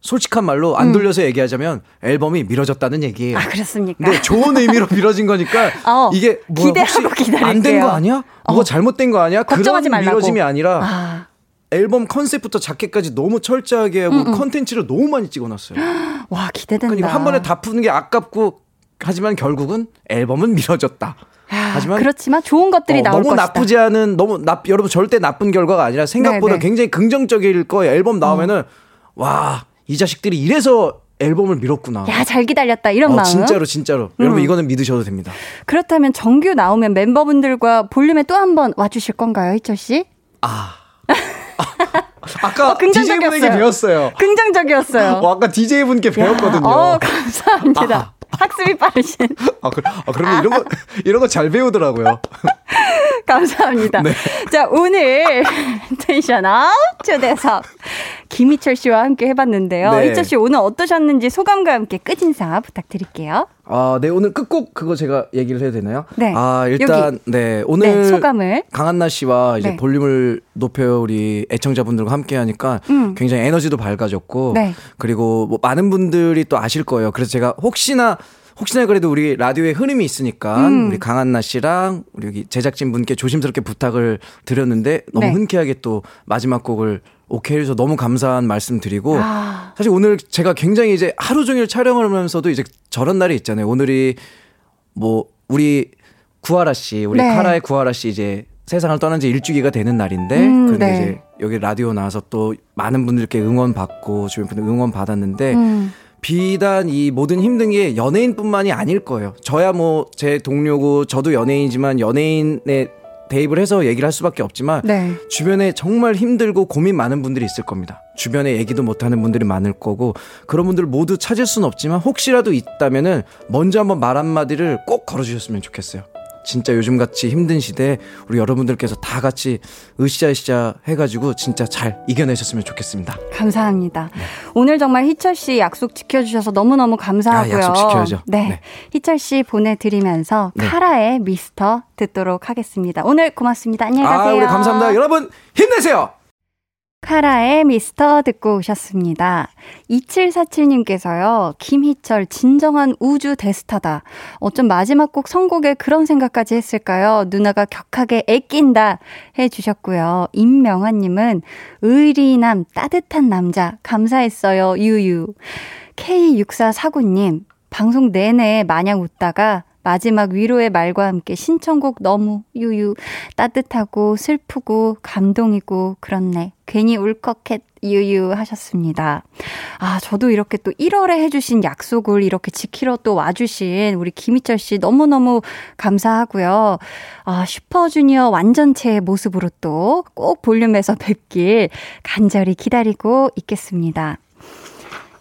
솔직한 말로 안 돌려서 얘기하자면 앨범이 미뤄졌다는 얘기예요. 음. 아, 그렇습니까? 근데 좋은 의미로 미뤄진 거니까 어, 이게 뭐야, 기대하고 기다릴게요. 안 된 거 아니야? 뭐가 어. 잘못된 거 아니야? 걱정하지 그런 말라고. 미뤄짐이 아니라 아, 앨범 컨셉부터 자켓까지 너무 철저하게 하고 음, 컨텐츠를 너무 많이 찍어놨어요. 와, 기대된다. 그러니까 한 번에 다 푸는 게 아깝고 하지만 결국은 앨범은 미뤄졌다. 아, 하지만 그렇지만 좋은 것들이 어, 나올 너무 것이다. 나쁘지 않은 너무 나 여러분 절대 나쁜 결과가 아니라 생각보다 네, 네. 굉장히 긍정적일 거예요. 앨범 나오면은 와 이 자식들이 이래서 앨범을 미뤘구나. 야, 잘 기다렸다. 이런 어, 마음. 진짜로 진짜로 음. 여러분 이거는 믿으셔도 됩니다. 그렇다면 정규 나오면 멤버분들과 볼륨에 또 한 번 와주실 건가요, 희철 씨? 아. 아까 어. DJ분에게 배웠어요. 긍정적이었어요. 어, 아까 DJ분께 배웠거든요. 어, 감사합니다. 아. 학습이 빠르신. 아, 그, 아, 그러면 이런 거, 이런 거 잘 배우더라고요. 감사합니다. 네. 자, 오늘 텐션 up 초대석 김희철 씨와 함께 해봤는데요. 네. 희철 씨 오늘 어떠셨는지 소감과 함께 끝인사 부탁드릴게요. 아, 네, 오늘 끝곡 그거 제가 얘기를 해야 되나요? 네. 아, 일단, 네, 오늘. 네, 소감을. 강한나 씨와 이제 네. 볼륨을 높여 우리 애청자분들과 함께 하니까 음. 굉장히 에너지도 밝아졌고. 네. 그리고 뭐 많은 분들이 또 아실 거예요. 그래서 제가 혹시나 혹시나 그래도 우리 라디오에 흐름이 있으니까 음. 우리 강한나 씨랑 우리 여기 제작진 분께 조심스럽게 부탁을 드렸는데 너무 네. 흔쾌하게 또 마지막 곡을 오케이 해주셔서 너무 감사한 말씀 드리고 아. 사실 오늘 제가 굉장히 이제 하루 종일 촬영을 하면서도 이제 저런 날이 있잖아요. 오늘이 뭐 우리 구하라 씨, 우리 네. 카라의 구하라 씨 이제 세상을 떠난 지 일주기가 되는 날인데 음, 그런데 네. 이제 여기 라디오 나와서 또 많은 분들께 응원 받고 주변 분들 응원 받았는데 음. 비단 이 모든 힘든 게 연예인뿐만이 아닐 거예요. 저야 뭐 제 동료고 저도 연예인이지만 연예인의 대입을 해서 얘기를 할 수밖에 없지만 네. 주변에 정말 힘들고 고민 많은 분들이 있을 겁니다. 주변에 얘기도 못하는 분들이 많을 거고 그런 분들 모두 찾을 수는 없지만 혹시라도 있다면은 먼저 한번 말 한마디를 꼭 걸어주셨으면 좋겠어요. 진짜 요즘같이 힘든 시대에 우리 여러분들께서 다 같이 으쌰으쌰 해가지고 진짜 잘 이겨내셨으면 좋겠습니다. 감사합니다. 오늘 정말 희철 씨 약속 지켜주셔서 너무너무 감사하고요. 아, 약속 지켜야죠. 네. 네. 희철 씨 보내드리면서 네. 카라의 미스터 듣도록 하겠습니다. 오늘 고맙습니다. 안녕히 가세요. 아, 우리 감사합니다. 여러분 힘내세요. 카라의 미스터 듣고 오셨습니다. 2747님께서요, 김희철, 진정한 우주 대스타다. 어쩜 마지막 곡 선곡에 그런 생각까지 했을까요? 누나가 격하게 애낀다. 해주셨고요. 임명환님은 의리남, 따뜻한 남자, 감사했어요. 유유. K6449님, 방송 내내 마냥 웃다가 마지막 위로의 말과 함께 신청곡 너무 유유 따뜻하고 슬프고 감동이고 그렇네. 괜히 울컥했 유유 하셨습니다. 아, 저도 이렇게 또 1월에 해주신 약속을 이렇게 지키러 또 와주신 우리 김희철 씨 너무너무 감사하고요. 아, 슈퍼주니어 완전체의 모습으로 또 꼭 볼륨에서 뵙길 간절히 기다리고 있겠습니다.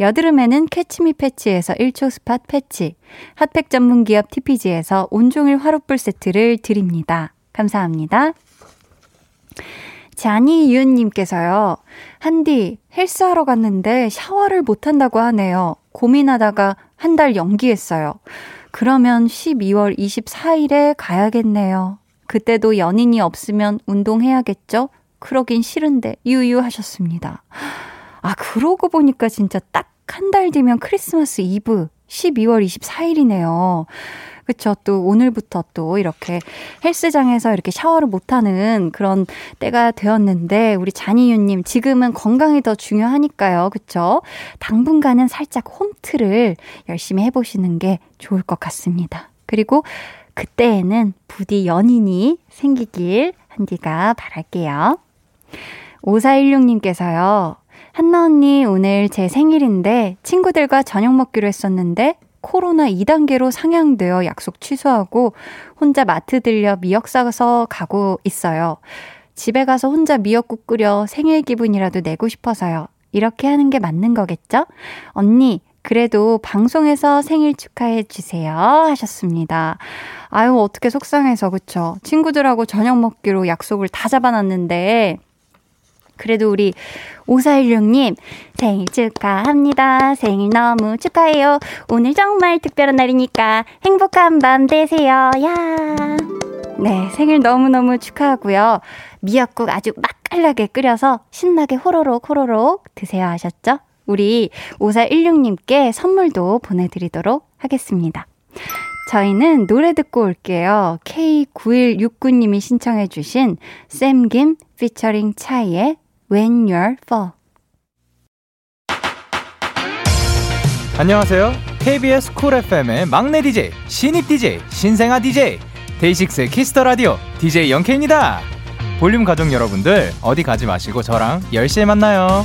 여드름에는 캐치미 패치에서 1초 spot 패치, 핫팩 전문 기업 TPG에서 온종일 화롯불 세트를 드립니다. 감사합니다. 자니윤님께서요, 한디, 헬스하러 갔는데 샤워를 못한다고 하네요. 고민하다가 한 달 연기했어요. 그러면 12월 24일에 가야겠네요. 그때도 연인이 없으면 운동해야겠죠? 그러긴 싫은데, 유유하셨습니다. 아, 그러고 보니까 진짜 딱 한 달 뒤면 크리스마스 이브 12월 24일이네요. 그쵸. 또 오늘부터 또 이렇게 헬스장에서 이렇게 샤워를 못하는 그런 때가 되었는데, 우리 잔이유님, 지금은 건강이 더 중요하니까요. 그쵸. 당분간은 살짝 홈트를 열심히 해보시는 게 좋을 것 같습니다. 그리고 그때에는 부디 연인이 생기길 한디가 바랄게요. 5416님께서요. 한나 언니, 오늘 제 생일인데 친구들과 저녁 먹기로 했었는데 코로나 2단계로 상향되어 약속 취소하고 혼자 마트 들려 미역 사서 가고 있어요. 집에 가서 혼자 미역국 끓여 생일 기분이라도 내고 싶어서요. 이렇게 하는 게 맞는 거겠죠? 언니, 그래도 방송에서 생일 축하해 주세요. 하셨습니다. 아유, 어떻게 속상해서, 그쵸? 친구들하고 저녁 먹기로 약속을 다 잡아놨는데, 그래도 우리 5416님 생일 축하합니다. 생일 너무 축하해요. 오늘 정말 특별한 날이니까 행복한 밤 되세요. 야. 네, 생일 너무너무 축하하고요. 미역국 아주 맛깔나게 끓여서 신나게 호로록 호로록 드세요 하셨죠? 우리 5416님께 선물도 보내드리도록 하겠습니다. 저희는 노래 듣고 올게요. K9169님이 신청해주신 샘김 피처링 차이의 When You Fall. 안녕하세요. KBS 쿨 FM의 막내 DJ, 신입 DJ, 신생아 DJ, 데이식스의 Kiss the Radio DJ 영케입니다. 볼륨 가족 여러분들 어디 가지 마시고 저랑 10시에 만나요.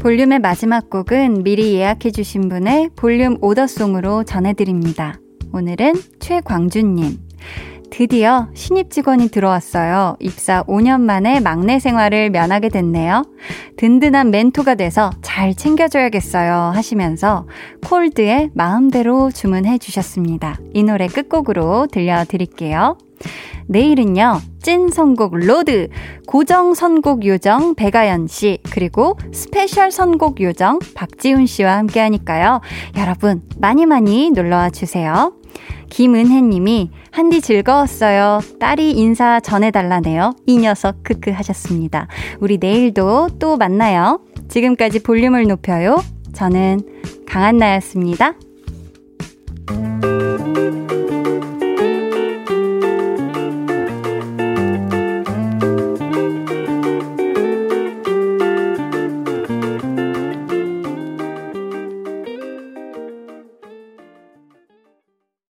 볼륨의 마지막 곡은 미리 예약해주신 분의 볼륨 오더송으로 전해드립니다. 오늘은 최광준님. 드디어 신입 직원이 들어왔어요. 입사 5년 만에 막내 생활을 면하게 됐네요. 든든한 멘토가 돼서 잘 챙겨줘야겠어요. 하시면서 콜드의 마음대로 주문해 주셨습니다. 이 노래 끝곡으로 들려드릴게요. 내일은요, 찐 선곡 로드, 고정 선곡 요정 배가연 씨, 그리고 스페셜 선곡 요정 박지훈 씨와 함께 하니까요. 여러분, 많이 많이 놀러와 주세요. 김은혜님이 한디 즐거웠어요. 딸이 인사 전해달라네요. 이 녀석 크크 하셨습니다. 우리 내일도 또 만나요. 지금까지 볼륨을 높여요. 저는 강한나였습니다.